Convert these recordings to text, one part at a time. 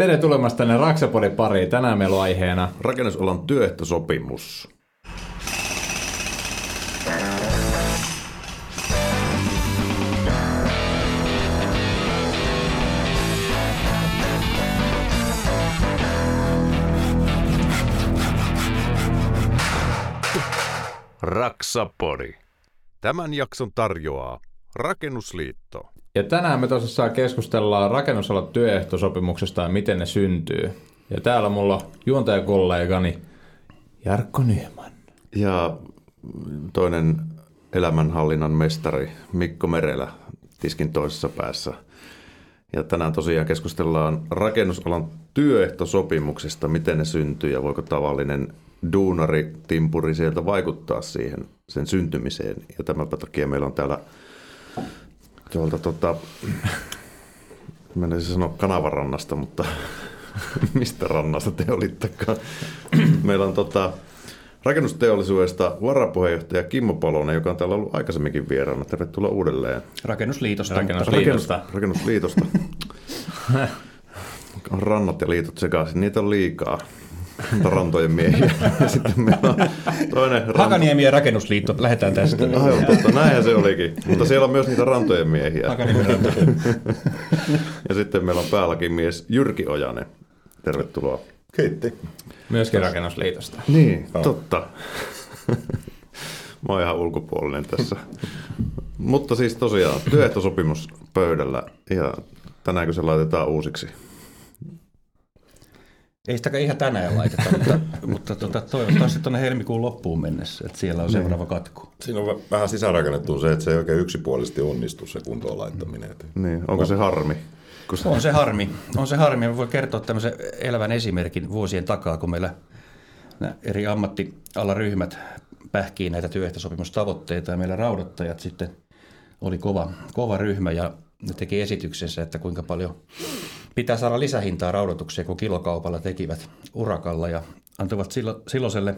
Tere tulemasta tänne Raksapodin pariin. Tänään meillä on aiheena Rakennusalan työehtosopimus. Raksapodi. Tämän jakson tarjoaa Rakennusliitto. Ja tänään me tosissaan keskustellaan rakennusalan työehtosopimuksesta ja miten ne syntyy. Ja täällä mulla on juontajakollegani Jarkko Nyman. Ja toinen elämänhallinnan mestari Mikko Merelä tiskin toisessa päässä. Ja tänään tosiaan keskustellaan rakennusalan työehtosopimuksesta, miten ne syntyy ja voiko tavallinen duunari, timpuri sieltä vaikuttaa siihen, sen syntymiseen. Ja tämän takia meillä on täällä tuolta tota, menisin sanoa kanavarannasta, mutta mistä rannasta te olittekaan. Meillä on tota, rakennusteollisuudesta varapuheenjohtaja Kimmo Palonen, joka on täällä ollut aikaisemminkin vieraana. Tervetuloa uudelleen. Rakennusliitosta. Rakennusliitosta. Rakennus, rakennusliitosta. on rannat ja liitot sekaisin, niitä on liikaa. Rantojen miehiä. Ja sitten meillä on toinen ranta. Hakaniemi ja Rakennusliitto, lähdetään tästä. Aivan totta, näinhän se olikin. Mutta siellä on myös niitä rantojen miehiä. Ja sitten meillä on päälläkin mies Jyrki Ojanen. Tervetuloa. Kiitti. Myöskin Rakennusliitosta. Niin, totta. Mä oon ihan ulkopuolinen tässä. Mutta siis tosiaan työehtosopimus pöydällä ja tänäänkö se laitetaan uusiksi? Ei sitäkään ihan tänään laiteta, mutta, mutta tuota, toivottavasti tuonne helmikuun loppuun mennessä, että siellä on seuraava katku. Siinä on vä- vähän sisäänrakennettu se, että se ei oikein yksipuolisesti onnistu se kuntoon laittaminen. Niin, onko se harmi? Se- On se harmi. On se harmi. Mä voin kertoa tämmöisen elävän esimerkin vuosien takaa, kun meillä nämä eri ammattialaryhmät pähkii näitä työehtosopimustavoitteita ja meillä raudoittajat sitten oli kova, kova ryhmä ja ne teki esityksensä, että kuinka paljon pitää saada lisähintaa raudoitukseen, kun kilokaupalla tekivät urakalla ja antoivat sillo- silloiselle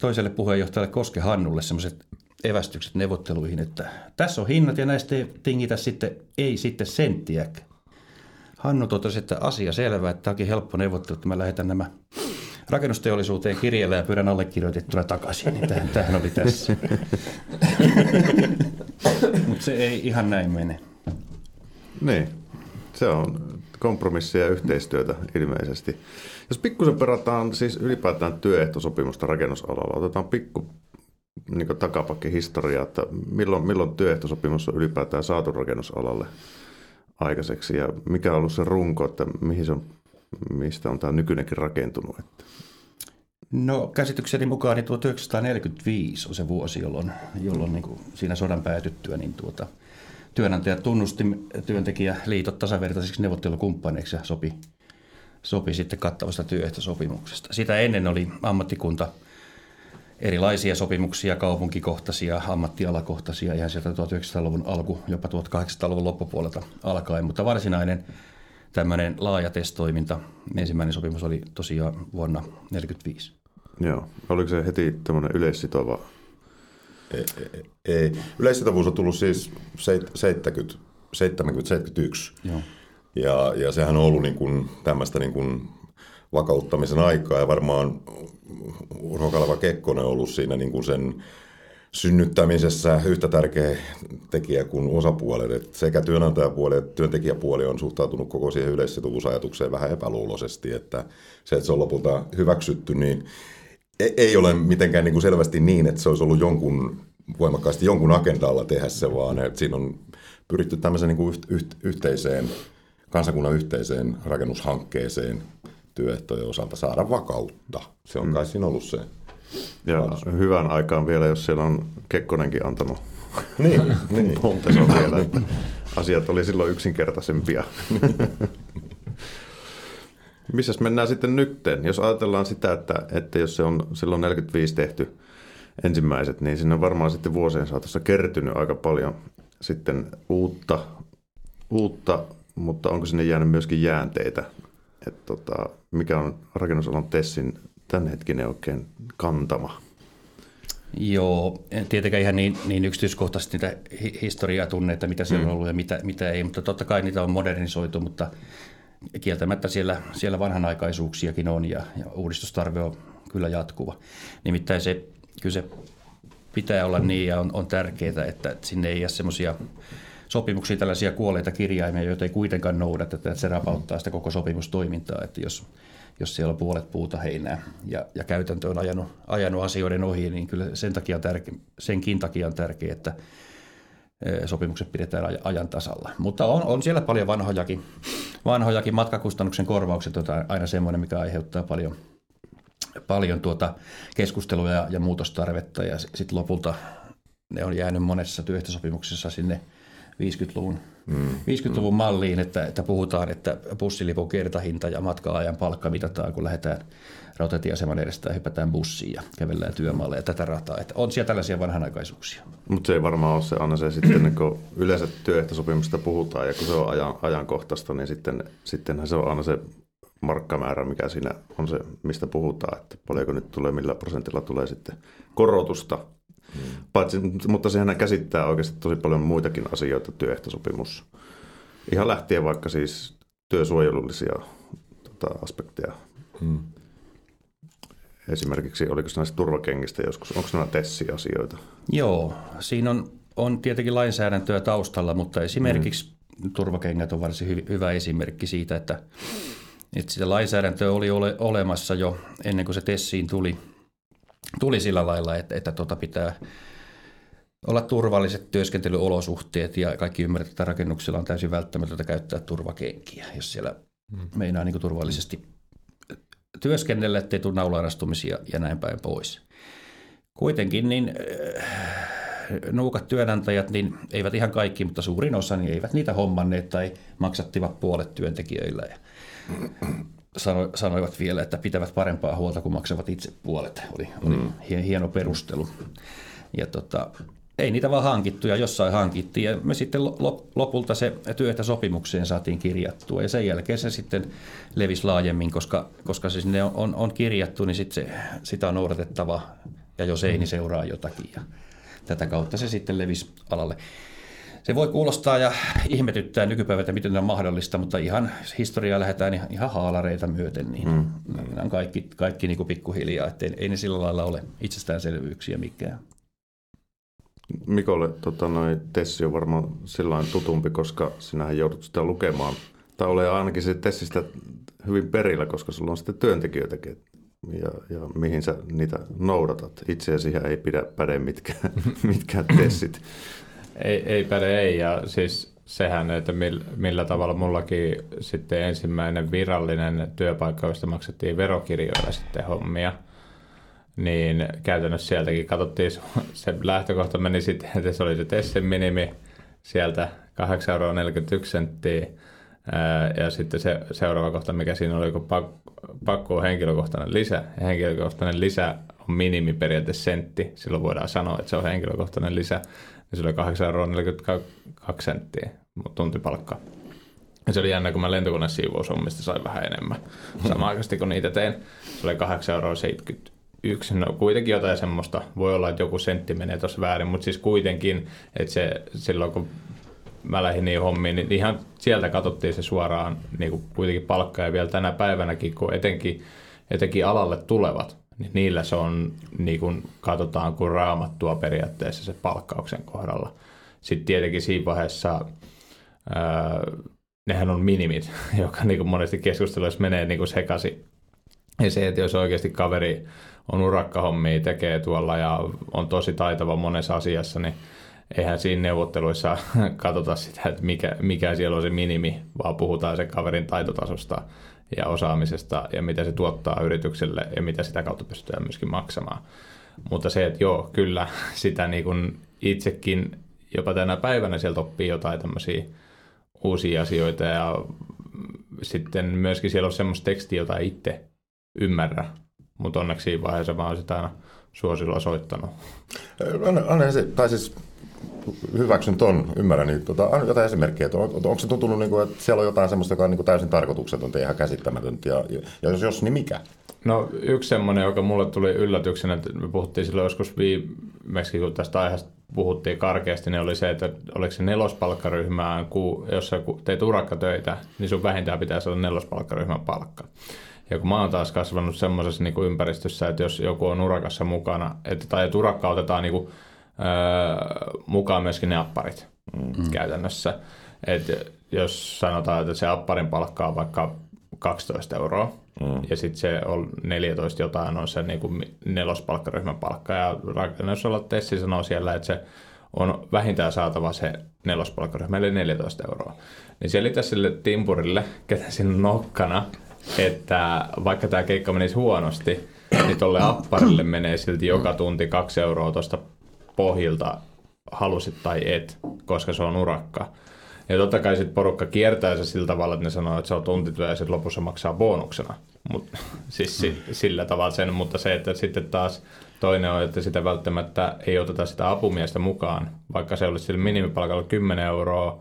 toiselle puheenjohtajalle Koske Hannulle semmoiset evästykset neuvotteluihin, että tässä on hinnat ja näistä ei tingitä sitten, ei sitten senttiäkään. Hannu totesi, että asia selvä, että tämä onkin helppo neuvottelu, että mä lähetän nämä rakennusteollisuuteen kirjeellä ja pyydän allekirjoitettuna takaisin, niin tämähän, tämähän oli tässä. Mutta se ei ihan näin mene. Niin, se on kompromissia ja yhteistyötä ilmeisesti. Jos pikkusen perataan siis ylipäätään työehtosopimusta rakennusalalla, otetaan pikku niin takapakki historiaa, että milloin, milloin työehtosopimus on ylipäätään saatu rakennusalalle aikaiseksi ja mikä on ollut se runko, että mihin se on, mistä on tämä nykyinenkin rakentunut. Että. No käsitykseni mukaan niin 1945 on se vuosi, jolloin, jolloin niin kuin siinä sodan päätyttyä niin tuota, työnantaja tunnusti työntekijäliitot tasavertaisiksi neuvottelukumppaneiksi ja sopi, sopi sitten kattavasta työehtosopimuksesta. Sitä ennen oli ammattikunta erilaisia sopimuksia, kaupunkikohtaisia, ammattialakohtaisia, ihan sieltä 1900-luvun alku, jopa 1800-luvun loppupuolelta alkaen, mutta varsinainen tämmöinen laaja testoiminta, ensimmäinen sopimus oli tosiaan vuonna 1945. Joo. Oliko se heti tämmöinen yleissitova? Ei, ei, ei. Yleissitovuus on tullut siis seit- 70, 70-71. Joo. Ja, ja sehän on ollut niin kuin tämmöistä niin kuin vakauttamisen aikaa ja varmaan Urho Kaleva Kekkonen on ollut siinä niin kuin sen synnyttämisessä yhtä tärkeä tekijä kuin osapuolet. Et sekä työnantajapuoli että työntekijäpuoli on suhtautunut koko siihen yleissitovuusajatukseen vähän epäluuloisesti, että se, että se on lopulta hyväksytty, niin ei- ole mitenkään niin kuin selvästi niin, että se olisi ollut jonkun voimakkaasti jonkun agendalla tehdä se, vaan että siinä on pyritty tämmöiseen niin kuin yht, yht, yhteiseen, kansakunnan yhteiseen rakennushankkeeseen työehtojen osalta saada vakautta. Se on kai siinä ollut se. Ja hyvän aikaan vielä, jos siellä on Kekkonenkin antanut Niin, niin. vielä, että asiat oli silloin yksinkertaisempia. Missäs mennään sitten nytten? Jos ajatellaan sitä, että, että jos se on silloin 45 tehty ensimmäiset, niin sinne on varmaan sitten vuosien saatossa kertynyt aika paljon sitten uutta, uutta mutta onko sinne jäänyt myöskin jäänteitä? Et tota, mikä on rakennusalan Tessin tämänhetkinen oikein kantama? Joo, en tietenkään ihan niin, niin yksityiskohtaisesti niitä hi- historiaa tunne, että mitä siellä on ollut ja mitä, mitä ei, mutta totta kai niitä on modernisoitu, mutta kieltämättä siellä, siellä vanhanaikaisuuksiakin on ja, ja uudistustarve on kyllä jatkuva. Nimittäin se, kyllä se pitää olla niin ja on, on tärkeää, että sinne ei jää semmoisia sopimuksia, tällaisia kuolleita kirjaimia, joita ei kuitenkaan noudateta, että se rapauttaa sitä koko sopimustoimintaa, että jos, jos siellä on puolet puuta heinää ja, ja käytäntö on ajanut, ajanut asioiden ohi, niin kyllä sen takia on tärke, senkin takia on tärkeää, että sopimukset pidetään ajan tasalla. Mutta on, on siellä paljon vanhojakin, vanhojakin matkakustannuksen korvaukset, on aina semmoinen, mikä aiheuttaa paljon, paljon tuota keskustelua ja, ja muutostarvetta ja sitten lopulta ne on jäänyt monessa työehtosopimuksessa sinne 50-luvun, mm. 50-luvun malliin, että, että puhutaan, että bussilipun kertahinta ja matka-ajan palkka mitataan, kun lähdetään rautatieaseman edestä ja hypätään bussiin ja kävellään työmaalle ja tätä rataa. Että on siellä tällaisia vanhanaikaisuuksia. Mutta se ei varmaan ole se aina se sitten, kun yleensä työehtosopimusta puhutaan ja kun se on ajan, ajankohtaista, niin sitten, sittenhän se on aina se markkamäärä, mikä siinä on se, mistä puhutaan, että paljonko nyt tulee, millä prosentilla tulee sitten korotusta Mm. Paitsi, mutta sehän käsittää oikeasti tosi paljon muitakin asioita, työehtosopimus. Ihan lähtien vaikka siis työsuojelullisia tota, aspekteja. Mm. Esimerkiksi oliko näistä turvakengistä joskus, onko nämä TESSI-asioita? Joo, siinä on, on tietenkin lainsäädäntöä taustalla, mutta esimerkiksi mm. turvakengät on varsin hy, hyvä esimerkki siitä, että, että sitä lainsäädäntöä oli ole, olemassa jo ennen kuin se TESSiin tuli – tuli sillä lailla, että, että tota pitää olla turvalliset työskentelyolosuhteet ja kaikki ymmärretään, että rakennuksilla on täysin välttämätöntä käyttää turvakenkiä, jos siellä hmm. meinaa niin turvallisesti työskennellä, ettei tule naulaanastumisia ja näin päin pois. Kuitenkin niin äh, nuukat työnantajat, niin eivät ihan kaikki, mutta suurin osa, niin eivät niitä hommanneet tai maksattivat puolet työntekijöillä. Ja sano, sanoivat vielä, että pitävät parempaa huolta kuin maksavat itse puolet. Oli, oli mm. hieno perustelu. Ja tota, ei niitä vaan hankittu ja jossain hankittiin ja me sitten lopulta se sopimukseen saatiin kirjattua ja sen jälkeen se sitten levisi laajemmin, koska, koska se sinne on, on kirjattu, niin sit se, sitä on noudatettava ja jos ei, niin seuraa jotakin ja tätä kautta se sitten levisi alalle. Se voi kuulostaa ja ihmetyttää nykypäivänä, miten on mahdollista, mutta ihan historiaa lähdetään ihan haalareita myöten, niin mm. nämä on kaikki, kaikki niin kuin pikkuhiljaa, että ei, ei ne sillä lailla ole itsestäänselvyyksiä mikään. Mikolle tota, noi Tessi on varmaan sillä tutumpi, koska sinähän joudut sitä lukemaan. Tai ole ainakin se Tessistä hyvin perillä, koska sulla on sitten työntekijöitäkin ja, ja mihin sä niitä noudatat. Itse siihen ei pidä päde mitkään, mitkään tessit. Ei, ei päde ei, ja siis sehän, että millä, millä tavalla mullakin sitten ensimmäinen virallinen työpaikka, josta maksettiin verokirjoilla sitten hommia, niin käytännössä sieltäkin katsottiin, se lähtökohta meni sitten, että se oli se Tessin minimi sieltä 8,41 euroa ja sitten se seuraava kohta, mikä siinä oli, kun pakko on henkilökohtainen lisä, ja henkilökohtainen lisä on minimi periaatteessa sentti, silloin voidaan sanoa, että se on henkilökohtainen lisä, ja se oli 8,42 euroa tuntipalkka. Ja se oli jännä, kun mä lentokoneen siivoushommista sain vähän enemmän. Samaan aikaan kun niitä tein, se oli 8,71 euroa. No kuitenkin jotain semmoista. Voi olla, että joku sentti menee tuossa väärin, mutta siis kuitenkin, että se silloin kun mä lähdin niihin hommiin, niin ihan sieltä katsottiin se suoraan niin kuin kuitenkin palkka ja vielä tänä päivänäkin, kun etenkin, etenkin alalle tulevat, niin niillä se on, niin kuin katsotaan kuin raamattua periaatteessa se palkkauksen kohdalla. Sitten tietenkin siinä vaiheessa ää, nehän on minimit, joka niin kuin monesti keskusteluissa menee niin kuin sekaisin. Ja se, että jos oikeasti kaveri on urakkahommia, tekee tuolla ja on tosi taitava monessa asiassa, niin eihän siinä neuvotteluissa katsota sitä, että mikä, mikä siellä on se minimi, vaan puhutaan se kaverin taitotasosta ja osaamisesta ja mitä se tuottaa yritykselle ja mitä sitä kautta pystytään myöskin maksamaan. Mutta se, että joo, kyllä sitä niin kuin itsekin jopa tänä päivänä sieltä oppii jotain tämmöisiä uusia asioita ja sitten myöskin siellä on semmoista tekstiä, jota itse ymmärrä, mutta onneksi siinä vaiheessa mä oon sitä aina suosilla soittanut. On, on se, tai siis hyväksyn ton, ymmärrän, niin tota, jotain esimerkkejä, että on, onko se tuntunut, niin kuin, että siellä on jotain semmoista, joka on niin kuin täysin tarkoituksetonta ja ihan käsittämätöntä, ja, ja jos, jos, niin mikä? No yksi semmoinen, joka mulle tuli yllätyksenä, että me puhuttiin silloin joskus viimeksi, kun tästä aiheesta puhuttiin karkeasti, niin oli se, että oliko se nelospalkkaryhmään, jos sä teet urakkatöitä, niin sun vähintään pitää olla nelospalkkaryhmän palkka. Ja kun mä oon taas kasvanut semmoisessa niin ympäristössä, että jos joku on urakassa mukana, että, tai että urakka otetaan niin kuin, öö, mukaan myöskin ne apparit mm. käytännössä. Että jos sanotaan, että se apparin palkka on vaikka 12 euroa, mm. ja sitten se on 14 jotain, on se niin kuin nelospalkkaryhmän palkka, ja rakennusalan Tessi sanoo siellä, että se on vähintään saatava se nelospalkkaryhmä, eli 14 euroa. Niin selitä sille timpurille, ketä siinä nokkana, että vaikka tämä keikka menisi huonosti, niin tuolle apparille menee silti joka tunti kaksi euroa tuosta pohjilta, halusit tai et, koska se on urakka. Ja totta kai sitten porukka kiertää se sillä tavalla, että ne sanoo, että se on tuntityö ja sitten lopussa maksaa bonuksena. Mut, siis si, sillä tavalla sen, mutta se, että sitten taas toinen on, että sitä välttämättä ei oteta sitä apumiestä mukaan, vaikka se olisi sillä minimipalkalla 10 euroa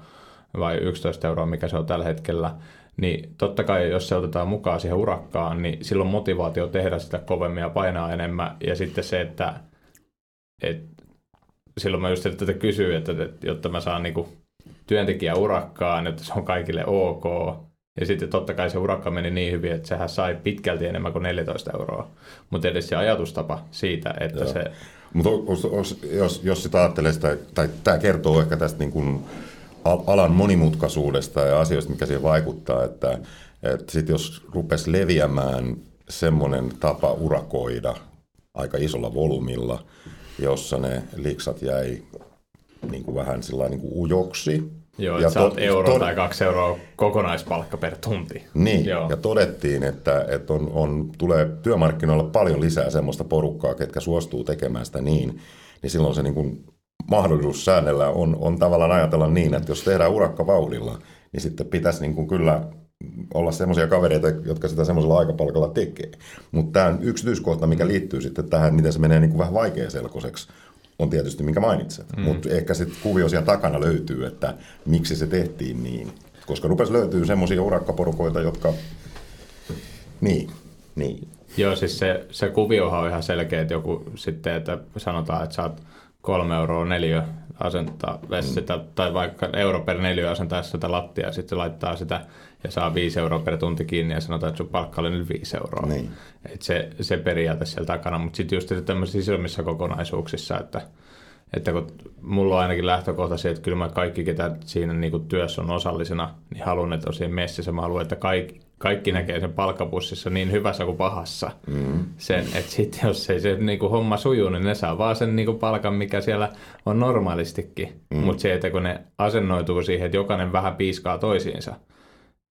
vai 11 euroa, mikä se on tällä hetkellä, niin totta kai jos se otetaan mukaan siihen urakkaan, niin silloin motivaatio tehdä sitä kovemmin ja painaa enemmän. Ja sitten se, että, että silloin mä just tätä kysyin, että, että jotta mä saan niinku työntekijä urakkaan, että se on kaikille ok. Ja sitten totta kai se urakka meni niin hyvin, että sehän sai pitkälti enemmän kuin 14 euroa. Mutta edes se ajatustapa siitä, että Joo. se... Mutta jos, jos, jos sitä ajattelee sitä, tai tämä kertoo ehkä tästä niin kuin alan monimutkaisuudesta ja asioista, mikä siihen vaikuttaa, että, että sit jos rupesi leviämään semmoinen tapa urakoida aika isolla volyymilla, jossa ne liksat jäi niin kuin vähän sillä niin kuin ujoksi. Joo, ja saat to- euro to- tai kaksi euroa kokonaispalkka per tunti. Niin, Joo. ja todettiin, että, että on, on, tulee työmarkkinoilla paljon lisää semmoista porukkaa, ketkä suostuu tekemään sitä niin, niin silloin se niin kuin mahdollisuus säännellä on, on tavallaan ajatella niin, että jos tehdään urakka vauhdilla, niin sitten pitäisi niin kuin kyllä olla semmoisia kavereita, jotka sitä semmoisella aikapalkalla tekee. Mutta tämä yksityiskohta, mikä liittyy sitten tähän, miten se menee niin kuin vähän vaikeaselkoiseksi, on tietysti minkä mainitset. Mm. Mutta ehkä sitten kuvio siellä takana löytyy, että miksi se tehtiin niin. Koska rupesi löytyy semmoisia urakkaporukoita, jotka... Niin, niin. Joo, siis se, se kuviohan on ihan selkeä, että joku sitten, että sanotaan, että saat kolme euroa neljä asentaa sitä, mm. tai vaikka euro per neljä asentaa sitä lattiaa, sitten se laittaa sitä ja saa 5 euroa per tunti kiinni ja sanotaan, että sun palkka oli nyt 5 euroa. Niin. Et se, se periaate siellä takana, mutta sitten just tämmöisissä isommissa kokonaisuuksissa, että, että kun mulla on ainakin lähtökohta se, että kyllä mä kaikki, ketä siinä niin kuin työssä on osallisena, niin haluan, että on siinä messissä. Mä haluan, että kaikki, kaikki näkee sen palkkapussissa niin hyvässä kuin pahassa. Mm. Sen, että sitten jos ei se niin kuin homma sujuu, niin ne saa vaan sen niin kuin palkan, mikä siellä on normaalistikin. Mm. Mutta se, että kun ne asennoituu siihen, että jokainen vähän piiskaa toisiinsa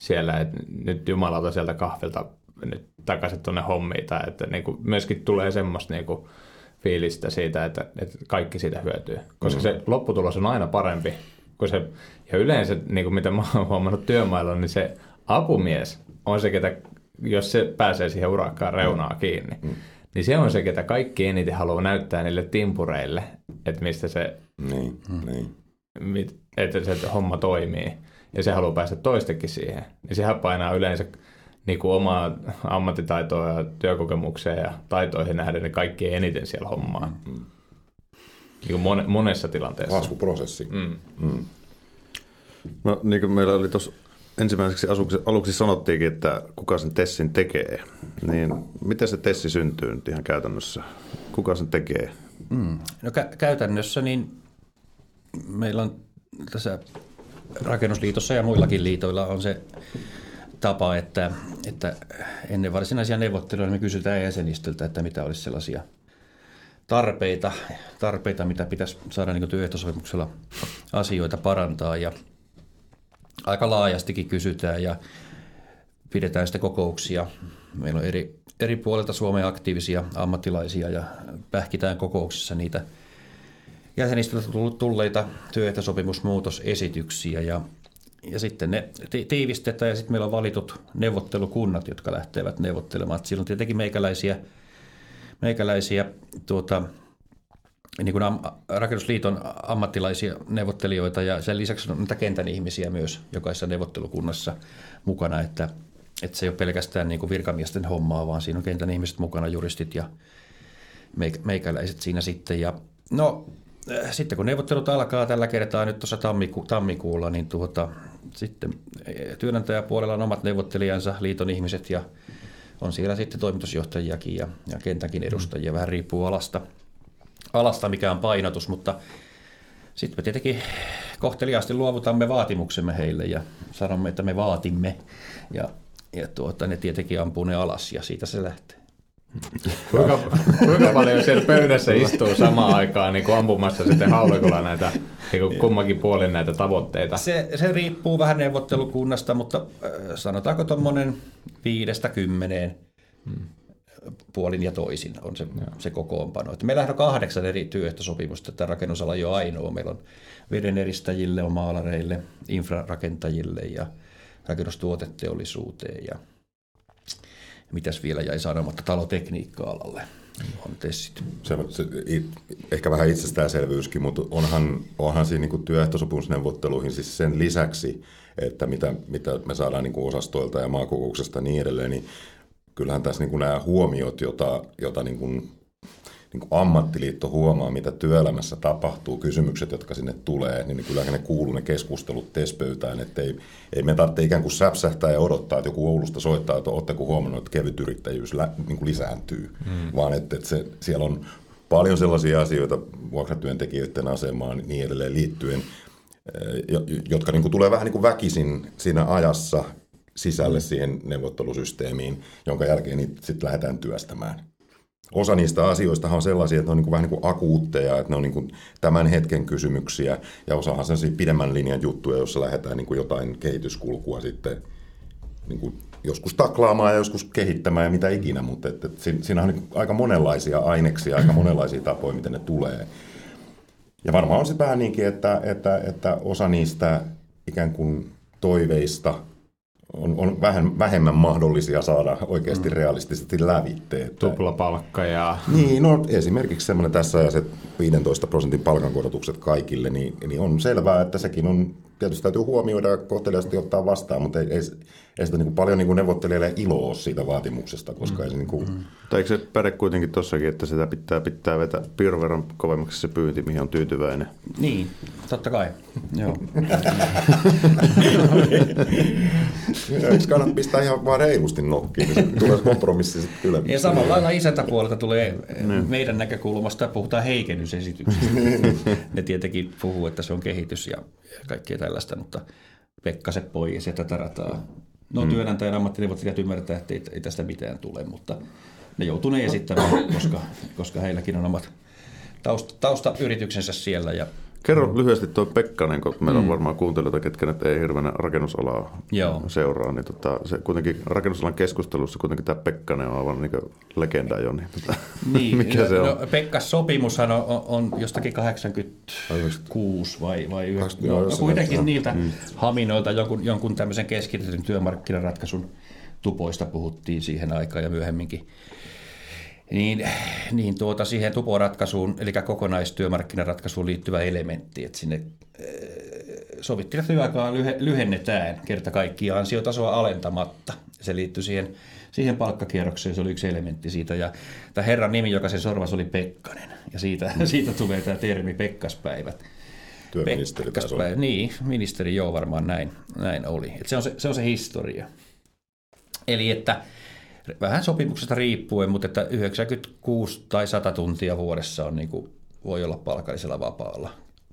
siellä, että nyt jumalauta sieltä kahvilta nyt takaisin tuonne hommiin. Tai että niin kuin myöskin tulee semmoista niin kuin fiilistä siitä, että, että kaikki siitä hyötyy. Koska mm. se lopputulos on aina parempi. Kun se, ja yleensä, niin kuin mitä mä oon huomannut työmailla, niin se apumies on se, ketä, jos se pääsee siihen urakkaan reunaa mm. kiinni, mm. niin se on se, ketä kaikki eniten haluaa näyttää niille timpureille, että mistä se, niin, mm. niin. Mit, että se homma toimii. Ja se haluaa päästä toistekin siihen. Niin sehän painaa yleensä niin kuin omaa ammattitaitoa ja työkokemukseen ja taitoihin nähden ne kaikki eniten siellä hommaa. Mm. Niin kuin monessa tilanteessa. Laskuprosessi. Mm. Mm. No niin kuin meillä oli tuossa ensimmäiseksi aluksi, aluksi sanottiinkin, että kuka sen tessin tekee. Niin miten se tessi syntyy nyt ihan käytännössä? Kuka sen tekee? Mm. No kä- käytännössä niin meillä on tässä rakennusliitossa ja muillakin liitoilla on se tapa, että, että ennen varsinaisia neuvotteluja me kysytään jäsenistöltä, että mitä olisi sellaisia tarpeita, tarpeita mitä pitäisi saada niin työehtosopimuksella asioita parantaa ja aika laajastikin kysytään ja pidetään sitä kokouksia. Meillä on eri, eri puolilta Suomen aktiivisia ammattilaisia ja pähkitään kokouksissa niitä jäsenistöltä tulleita työehtosopimusmuutosesityksiä ja ja sitten ne tiivistetään ja sitten meillä on valitut neuvottelukunnat, jotka lähtevät neuvottelemaan. Silloin tietenkin meikäläisiä, meikäläisiä tuota, niin kuin am, rakennusliiton ammattilaisia neuvottelijoita ja sen lisäksi on näitä kentän ihmisiä myös jokaisessa neuvottelukunnassa mukana, että, että se ei ole pelkästään niin kuin virkamiesten hommaa, vaan siinä on kentän ihmiset mukana, juristit ja meikäläiset siinä sitten. Ja no sitten kun neuvottelut alkaa tällä kertaa nyt tuossa tammiku, tammikuulla, niin tuota, sitten äh, työnantajapuolella on omat neuvottelijansa, liiton ihmiset ja on siellä sitten toimitusjohtajiakin ja, ja kentänkin edustajia, vähän riippuu alasta, alasta mikä on painotus, mutta sitten me tietenkin kohteliaasti luovutamme vaatimuksemme heille ja sanomme, että me vaatimme. Ja, ja tuota, ne tietenkin ampuu ne alas ja siitä se lähtee. Kuinka, kuinka paljon siellä pöydässä istuu samaan aikaan niin kuin ampumassa sitten haulikolla näitä niin kuin kummankin puolin näitä tavoitteita? Se, se riippuu vähän neuvottelukunnasta, mutta äh, sanotaanko tuommoinen viidestä kymmeneen hmm. puolin ja toisin on se, se kokoonpano. Että meillä on kahdeksan eri työehtosopimusta, että rakennusala ei ole ainoa. Meillä on vedeneristäjille, on maalareille, infrarakentajille ja rakennustuoteteollisuuteen ja mitäs vielä jäi sanomatta talotekniikka-alalle on tessit. Se, se, ehkä vähän itsestäänselvyyskin, mutta onhan, onhan siinä niin työehtosopimusneuvotteluihin siis sen lisäksi, että mitä, mitä me saadaan niin osastoilta ja maakokouksesta ja niin edelleen, niin kyllähän tässä niin nämä huomiot, joita, joita niin kuin niin kuin ammattiliitto huomaa, mitä työelämässä tapahtuu, kysymykset, jotka sinne tulee, niin, niin kyllähän ne kuuluu ne keskustelut tespöytään, että ei, ei me tarvitse ikään kuin säpsähtää ja odottaa, että joku Oulusta soittaa, että oletteko huomannut, että kevyt yrittäjyys lä, niin kuin lisääntyy, mm. vaan että, että se, siellä on paljon sellaisia asioita vuokratyöntekijöiden asemaan niin edelleen liittyen, eh, jotka niin kuin tulee vähän niin kuin väkisin siinä ajassa sisälle siihen neuvottelusysteemiin, jonka jälkeen niitä sitten lähdetään työstämään osa niistä asioista on sellaisia, että ne on niin vähän niin kuin akuutteja, että ne on niin kuin tämän hetken kysymyksiä, ja osahan sellaisia pidemmän linjan juttuja, joissa lähdetään niin kuin jotain kehityskulkua sitten niin kuin joskus taklaamaan ja joskus kehittämään ja mitä ikinä, mutta että, että siinä on niin aika monenlaisia aineksia, aika monenlaisia tapoja, miten ne tulee. Ja varmaan on se vähän niinkin, että, että, että osa niistä ikään kuin toiveista – on, on vähän, vähemmän mahdollisia saada oikeasti mm. realistisesti lävitteet. Tuplapalkka ja... Niin, no esimerkiksi semmoinen tässä ja se 15 prosentin palkankorotukset kaikille, niin, niin on selvää, että sekin on tietysti täytyy huomioida ja kohteliaasti ottaa vastaan, mutta ei, ei, ei sitä niin kuin paljon niin kuin neuvottelijalle iloa siitä vaatimuksesta, koska mm. ei se niin kuin... Mm. Tai eikö se päde kuitenkin tuossakin, että sitä pitää, pitää vetää piirron kovemmaksi se pyynti, mihin on tyytyväinen? Niin, totta kai. Joo. Eikö kannata pistää ihan vaan reilusti nokkiin, niin tulee kompromissi sitten kyllä. Ja samalla lailla isäntäpuolelta tulee niin. meidän näkökulmasta, puhutaan heikennysesityksistä. ne tietenkin puhuu, että se on kehitys ja kaikkea tällaista, mutta Pekka pois ja tätä rataa. No mm. työnantajan ammattineuvottelijat ymmärtää, että ei, ei tästä mitään tule, mutta ne joutuu ne esittämään, koska, koska heilläkin on omat tausta, taustayrityksensä siellä ja Kerro mm. lyhyesti tuo Pekkanen, kun meillä on mm. varmaan kuuntelijoita, ketkä nyt ei hirveänä rakennusalaa Joo. seuraa, niin tota, se kuitenkin rakennusalan keskustelussa kuitenkin tämä Pekkanen on aivan niin legenda jo. Niin, tota, niin mikä no, se on? No, Pekkas sopimushan on, on jostakin 86 vai, vai 90, no, no, kuitenkin niiltä mm. haminoilta jonkun, jonkun tämmöisen keskitetyn työmarkkinaratkaisun tupoista puhuttiin siihen aikaan ja myöhemminkin niin, niin tuota, siihen tuporatkaisuun, eli kokonaistyömarkkinaratkaisuun liittyvä elementti, että sinne eh, sovittiin, että työaikaa lyhennetään kerta kaikkiaan ansiotasoa alentamatta. Se liittyy siihen, siihen palkkakierrokseen, se oli yksi elementti siitä. Ja tämä herran nimi, joka sen sorvas, oli Pekkanen. Ja siitä, siitä tulee tämä termi Pekkaspäivät. Työministeri Pekkaspäivä. Niin, ministeri joo varmaan näin, näin oli. Et se, on se, se on se historia. Eli että vähän sopimuksesta riippuen, mutta että 96 tai 100 tuntia vuodessa on niin kuin, voi olla palkallisella vapaalla.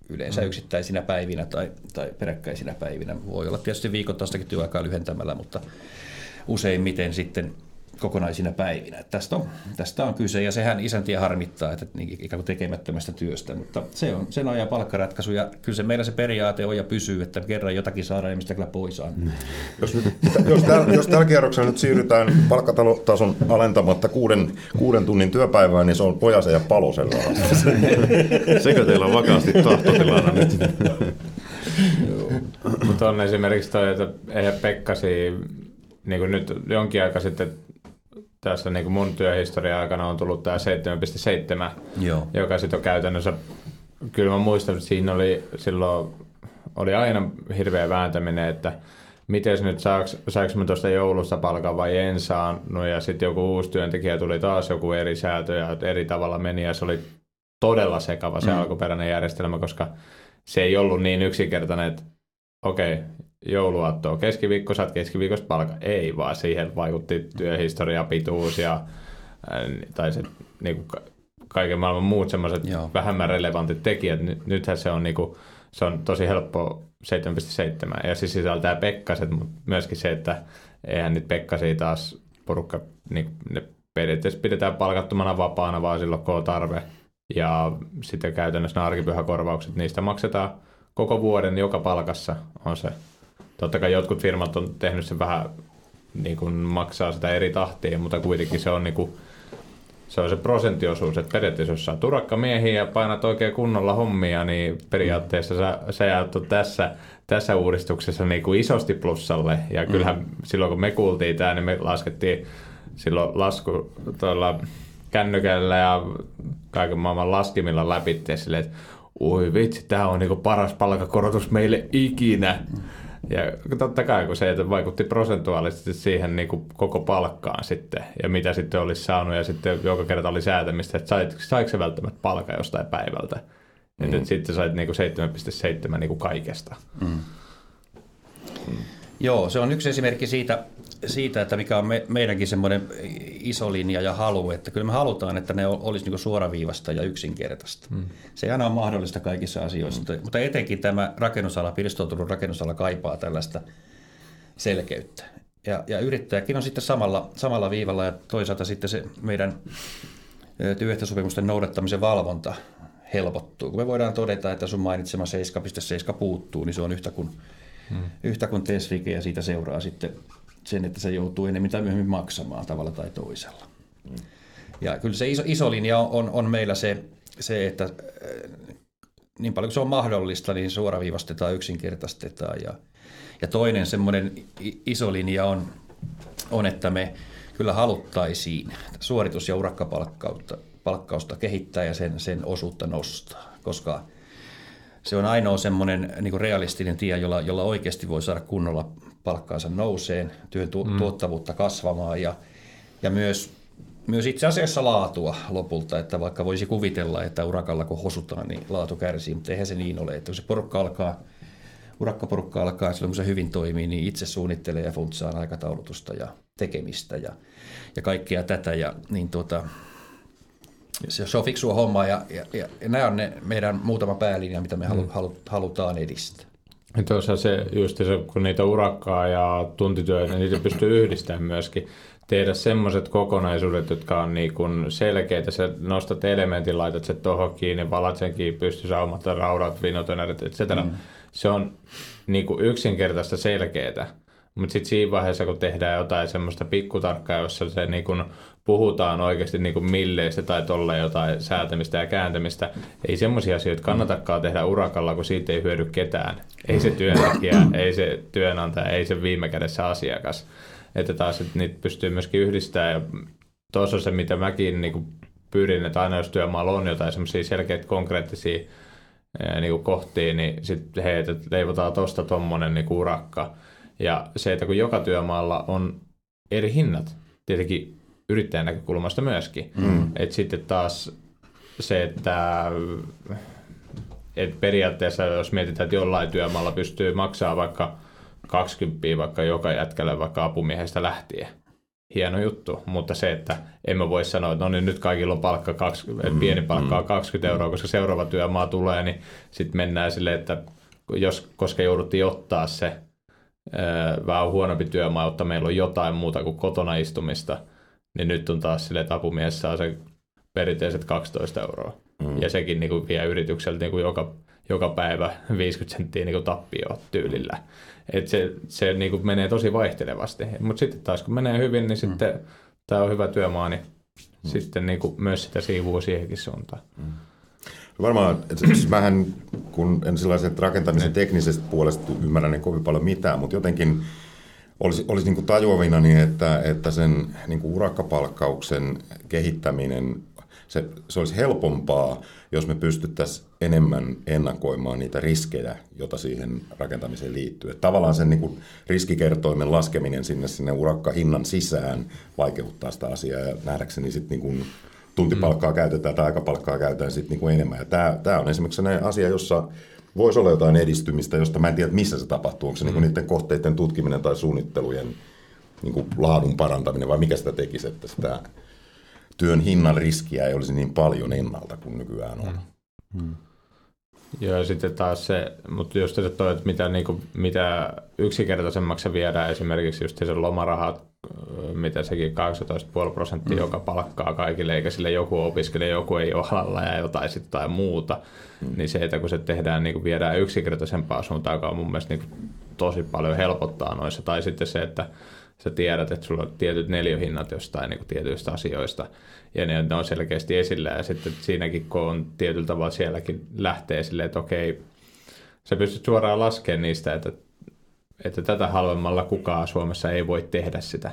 Yleensä mm. yksittäisinä päivinä tai, tai peräkkäisinä päivinä. Voi olla tietysti viikoittaistakin työaikaa lyhentämällä, mutta useimmiten sitten kokonaisina päivinä. tästä, on, tästä on kyse ja sehän isäntiä harmittaa, että niin ikään kuin tekemättömästä työstä, mutta se on sen ajan palkkaratkaisu ja kyllä se meillä se periaate on ja pysyy, että kerran jotakin saadaan ja mistä kyllä pois on. Jos, nyt, jos, täl, jos tällä kierroksella nyt siirrytään palkkatason alentamatta kuuden, kuuden tunnin työpäivään, niin se on Pojasen ja Palosen Sekö teillä on vakaasti tahtotilana nyt? Mutta on esimerkiksi toi, että eihän Pekkasi niin kuin nyt jonkin aika sitten tässä niin kuin mun työhistoria aikana on tullut tämä 7.7, Joo. joka sitten on käytännössä, kyllä mä muistan, että siinä oli silloin oli aina hirveä vääntäminen, että miten nyt saaks, saaks mä tuosta joulusta palkan vai en saanut ja sitten joku uusi työntekijä tuli taas joku eri säätö ja eri tavalla meni ja se oli todella sekava se mm. alkuperäinen järjestelmä, koska se ei ollut niin yksinkertainen, että okei, okay, jouluaattoa keskiviikko, saat keskiviikosta palkka. Ei, vaan siihen vaikutti työhistoria, pituus ja tai se niin kuin, kaiken maailman muut semmoiset vähemmän relevantit tekijät. Nythän se on, niin kuin, se on tosi helppo 7.7 ja siis sisältää pekkaset, mutta myöskin se, että eihän niitä pekkasia taas porukka, niin ne periaatteessa pidetään palkattomana vapaana vaan silloin, kun on tarve. Ja sitten käytännössä nämä arkipyhäkorvaukset, niistä maksetaan koko vuoden joka palkassa on se. Totta kai jotkut firmat on tehnyt sen vähän, niin kuin maksaa sitä eri tahtiin, mutta kuitenkin se on niin kuin, se on se prosenttiosuus, että periaatteessa jos sä turakkamiehiä ja painat oikein kunnolla hommia, niin periaatteessa sä, sä jäät tässä, tässä uudistuksessa niin kuin isosti plussalle. Ja kyllähän mm. silloin kun me kuultiin tämä, niin me laskettiin silloin lasku tuolla kännykällä ja kaiken maailman laskimilla läpi silleen, että ui vitsi, tämä on niinku paras palkakorotus meille ikinä. Ja totta kai, kun se vaikutti prosentuaalisesti siihen niin kuin koko palkkaan sitten, ja mitä sitten olisi saanut, ja sitten joka kerta oli säätämistä, että sait, saiko se välttämättä palkka jostain päivältä. Mm. Että sitten sait niin kuin 7,7 niin kuin kaikesta. Mm. Mm. Joo, se on yksi esimerkki siitä, siitä että mikä on me, meidänkin semmoinen iso linja ja halu, että kyllä me halutaan, että ne olisi niin suoraviivasta ja yksinkertaista. Mm. Se ei aina ole mahdollista kaikissa asioissa, mm. mutta etenkin tämä rakennusala, pirstoutunut rakennusala kaipaa tällaista selkeyttä. Ja, ja yrittäjäkin on sitten samalla, samalla viivalla ja toisaalta sitten se meidän työehtosopimusten noudattamisen valvonta helpottuu. Kun me voidaan todeta, että sun mainitsema 7.7 puuttuu, niin se on yhtä kuin hmm. yhtä kuin TESVIKE ja siitä seuraa sitten sen, että se joutuu enemmän tai myöhemmin maksamaan tavalla tai toisella. Hmm. Ja kyllä se iso, iso linja on, on meillä se, se, että äh, niin paljon kuin se on mahdollista, niin suoraviivastetaan, yksinkertaistetaan. Ja, ja toinen semmoinen iso linja on, on, että me kyllä haluttaisiin suoritus- ja urakkapalkkausta palkkausta kehittää ja sen, sen osuutta nostaa, koska se on ainoa semmoinen niin realistinen tie, jolla, jolla oikeasti voi saada kunnolla palkkaansa nouseen, työn tu- mm. tuottavuutta kasvamaan ja, ja myös, myös itse asiassa laatua lopulta, että vaikka voisi kuvitella, että urakalla kun hosutaan, niin laatu kärsii, mutta eihän se niin ole, että kun se porukka alkaa, urakkaporukka alkaa silloin kun se hyvin toimii, niin itse suunnittelee ja funtsaa aikataulutusta ja tekemistä ja, ja kaikkea tätä ja niin tuota, se, se on fiksua hommaa ja, ja, ja, ja nämä on ne meidän muutama päälinja, mitä me halu, mm. halu, halutaan edistää. Tuossa se, just se, kun niitä urakkaa ja tuntityötä, niin niitä pystyy yhdistämään myöskin. Tehdä semmoiset kokonaisuudet, jotka on niin kuin selkeitä. Sä nostat elementin, laitat se tuohon kiinni, valat sen kiinni, pystysaumat, raudat, vinotonärit, etc. Mm. Se on niin kuin yksinkertaista selkeää. Mutta sitten siinä vaiheessa, kun tehdään jotain semmoista pikkutarkkaa, jossa se niin kun puhutaan oikeasti niin kuin milleistä tai tolle jotain säätämistä ja kääntämistä, ei semmoisia asioita kannatakaan tehdä urakalla, kun siitä ei hyödy ketään. Ei se työntekijä, ei se työnantaja, ei se viime kädessä asiakas. Että taas että niitä pystyy myöskin yhdistämään ja tuossa se, mitä mäkin niin kuin pyrin, että aina jos työmaalla on jotain semmoisia selkeitä konkreettisia niin kuin kohtia, niin sitten hei, että leivotaan tuosta tuommoinen niin urakka ja se, että kun joka työmaalla on eri hinnat, tietenkin yrittäjän näkökulmasta myöskin. Mm. että sitten taas se, että et periaatteessa jos mietitään, että jollain työmaalla pystyy maksaa vaikka 20 vaikka joka jätkälle vaikka apumiehestä lähtien. Hieno juttu, mutta se, että emme voi sanoa, että no niin nyt kaikilla on palkka 20, mm, pieni palkka on 20 mm. euroa, koska seuraava työmaa tulee, niin sitten mennään silleen, että jos, koska jouduttiin ottaa se vähän huonompi työmaa, jotta meillä on jotain muuta kuin kotona istumista, niin nyt on taas sille, että apumies saa se perinteiset 12 euroa. Mm. Ja sekin niin kuin vie yritykseltä niin kuin joka, joka päivä 50 senttiä niin kuin tappio tyylillä. Et se se niin kuin menee tosi vaihtelevasti. Mutta sitten taas kun menee hyvin, niin mm. sitten tämä on hyvä työmaa, niin mm. sitten niin kuin myös sitä siivuu siihenkin suuntaan. Mm. Varmaan, että siis mähän, kun en sellaiset rakentamisen niin. teknisestä puolesta ymmärrä niin kovin paljon mitään, mutta jotenkin olisi, olisi niin tajuavina, niin että, että sen niin kuin urakkapalkkauksen kehittäminen, se, se olisi helpompaa, jos me pystyttäisiin enemmän ennakoimaan niitä riskejä, joita siihen rakentamiseen liittyy. Että tavallaan sen niin kuin riskikertoimen laskeminen sinne, sinne urakkahinnan sisään vaikeuttaa sitä asiaa ja nähdäkseni sitten niin kuin tuntipalkkaa mm. käytetään tai aikapalkkaa käytetään sitten niin kuin enemmän. Ja tämä, tämä on esimerkiksi sellainen asia, jossa voisi olla jotain edistymistä, josta mä en tiedä, missä se tapahtuu. Onko se niinku mm. niin niiden kohteiden tutkiminen tai suunnittelujen niin kuin laadun parantaminen vai mikä sitä tekisi, että sitä työn hinnan riskiä ei olisi niin paljon ennalta kuin nykyään on. Mm. Mm. Joo, ja sitten taas se, mutta just se toi, että mitä, niin kuin, mitä yksinkertaisemmaksi viedään esimerkiksi just se lomarahat, mitä sekin 12,5 prosenttia, mm. joka palkkaa kaikille, eikä sille joku opiskele, joku ei ole alalla ja jotain sitten tai muuta, mm. niin se, että kun se tehdään, niin kuin viedään yksinkertaisempaa suuntaan, joka on mun mielestä niin kuin, tosi paljon helpottaa noissa, tai sitten se, että sä tiedät, että sulla on tietyt neljöhinnat jostain niin kuin tietyistä asioista, ja ne, ne on selkeästi esillä, ja sitten siinäkin, kun on tietyllä tavalla sielläkin lähtee silleen, että okei, sä pystyt suoraan laskemaan niistä, että, että tätä halvemmalla kukaan Suomessa ei voi tehdä sitä,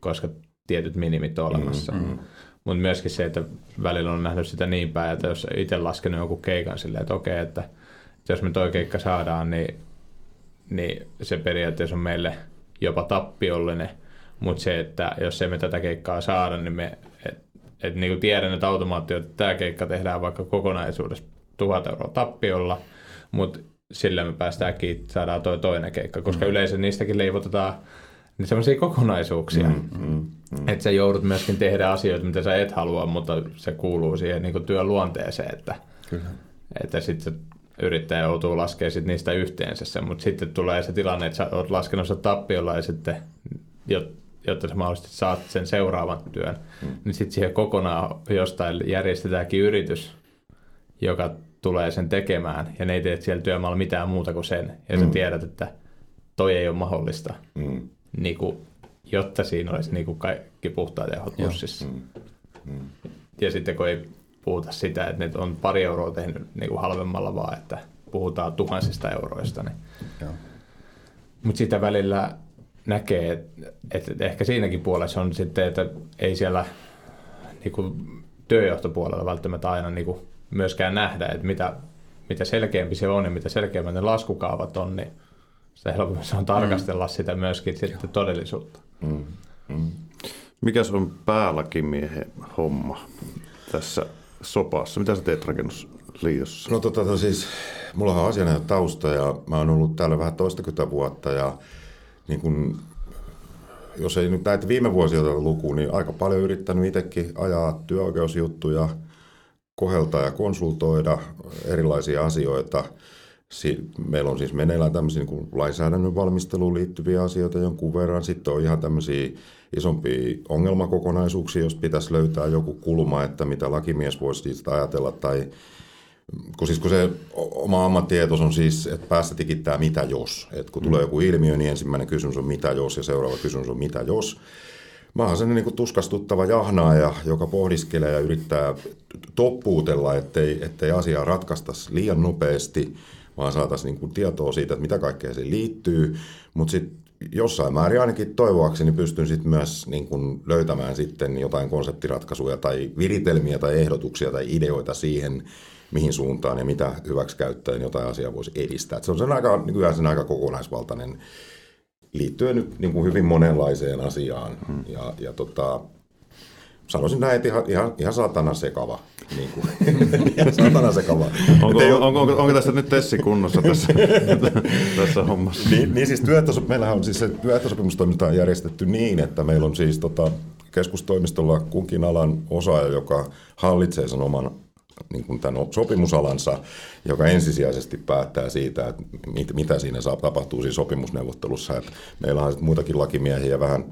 koska tietyt minimit on olemassa. Mm-hmm. Mutta myöskin se, että välillä on nähnyt sitä niin päin, että jos itse laskenut jonkun keikan silleen, että okei, että, että jos me toi keikka saadaan, niin, niin se periaatteessa on meille – jopa tappiollinen, mutta se, että jos emme tätä keikkaa saada, niin me et, et niin kuin tiedän, että automaatio, että tämä keikka tehdään vaikka kokonaisuudessa tuhat euroa tappiolla, mutta sillä me päästäänkin, saadaan toi toinen keikka, koska mm. yleensä niistäkin leivotetaan niin sellaisia kokonaisuuksia, mm, mm, mm. että sä joudut myöskin tehdä asioita, mitä sä et halua, mutta se kuuluu siihen niin kuin työn luonteeseen, että, Kyllä. että sitten yrittäjä joutuu laskemaan sit niistä yhteensä sen, mutta sitten tulee se tilanne, että sä oot laskenut sen tappiolla ja sitten, jotta sä mahdollisesti saat sen seuraavan työn, mm. niin sitten siihen kokonaan jostain järjestetäänkin yritys, joka tulee sen tekemään ja ne ei tee siellä työmaalla mitään muuta kuin sen ja mm. sä tiedät, että toi ei ole mahdollista, mm. niin kuin, jotta siinä olisi niin kuin kaikki puhtaat tehot pussissa. Mm. Mm. Ja sitten kun ei puhuta sitä, että ne on pari euroa tehnyt niin kuin halvemmalla, vaan että puhutaan tuhansista euroista. Niin. Mutta sitä välillä näkee, että, että ehkä siinäkin puolessa on sitten, että ei siellä niin kuin työjohtopuolella välttämättä aina niin kuin myöskään nähdä, että mitä, mitä selkeämpi se on ja mitä selkeämmät ne laskukaavat on, niin sitä helpommin se on tarkastella mm. sitä myöskin sitten todellisuutta. Mm. Mm. Mikäs on päälakimiehen homma tässä sopassa? Mitä sä teet rakennusliitossa? No tota, no siis, mulla on asianajan tausta ja mä oon ollut täällä vähän toistakymmentä vuotta ja niin kun, jos ei nyt näitä viime vuosia lukuun, niin aika paljon yrittänyt itsekin ajaa työoikeusjuttuja, koheltaa ja konsultoida erilaisia asioita. Meillä on siis meneillään tämmöisiä niin lainsäädännön valmisteluun liittyviä asioita jonkun verran. Sitten on ihan tämmöisiä isompia ongelmakokonaisuuksia, jos pitäisi löytää joku kulma, että mitä lakimies voisi siitä ajatella tai kun, siis kun se oma ammattietos on siis, että päästä tikittää mitä jos. Et kun mm. tulee joku ilmiö, niin ensimmäinen kysymys on mitä jos ja seuraava kysymys on mitä jos. Mä oon sellainen niin tuskastuttava jahnaaja, joka pohdiskelee ja yrittää toppuutella, ettei, ettei asiaa ratkaistaisi liian nopeasti, vaan saataisiin niin tietoa siitä, että mitä kaikkea siihen liittyy. Mutta sitten jossain määrin ainakin toivoakseni pystyn sitten myös niin kun löytämään sitten jotain konseptiratkaisuja tai viritelmiä tai ehdotuksia tai ideoita siihen, mihin suuntaan ja mitä hyväksi käyttäen jotain asiaa voisi edistää. Et se on sen aika, nykyään sen aika kokonaisvaltainen liittyen nyt niin kuin hyvin monenlaiseen asiaan. Hmm. Ja, ja tota, sanoisin näin, että ihan, ihan, ihan satana sekava. Niin kuin. ihan satana sekava. onko, onko, onko, onko, tässä nyt Tessi kunnossa tässä, tässä hommassa? Niin, niin siis työehtosopimus, meillähän on siis se työehtosopimustoiminta on järjestetty niin, että meillä on siis tota, keskustoimistolla kunkin alan osaaja, joka hallitsee sen oman niin kuin tämän sopimusalansa, joka ensisijaisesti päättää siitä, että mit, mitä siinä saa tapahtuu siinä sopimusneuvottelussa. Että meillä on muitakin lakimiehiä vähän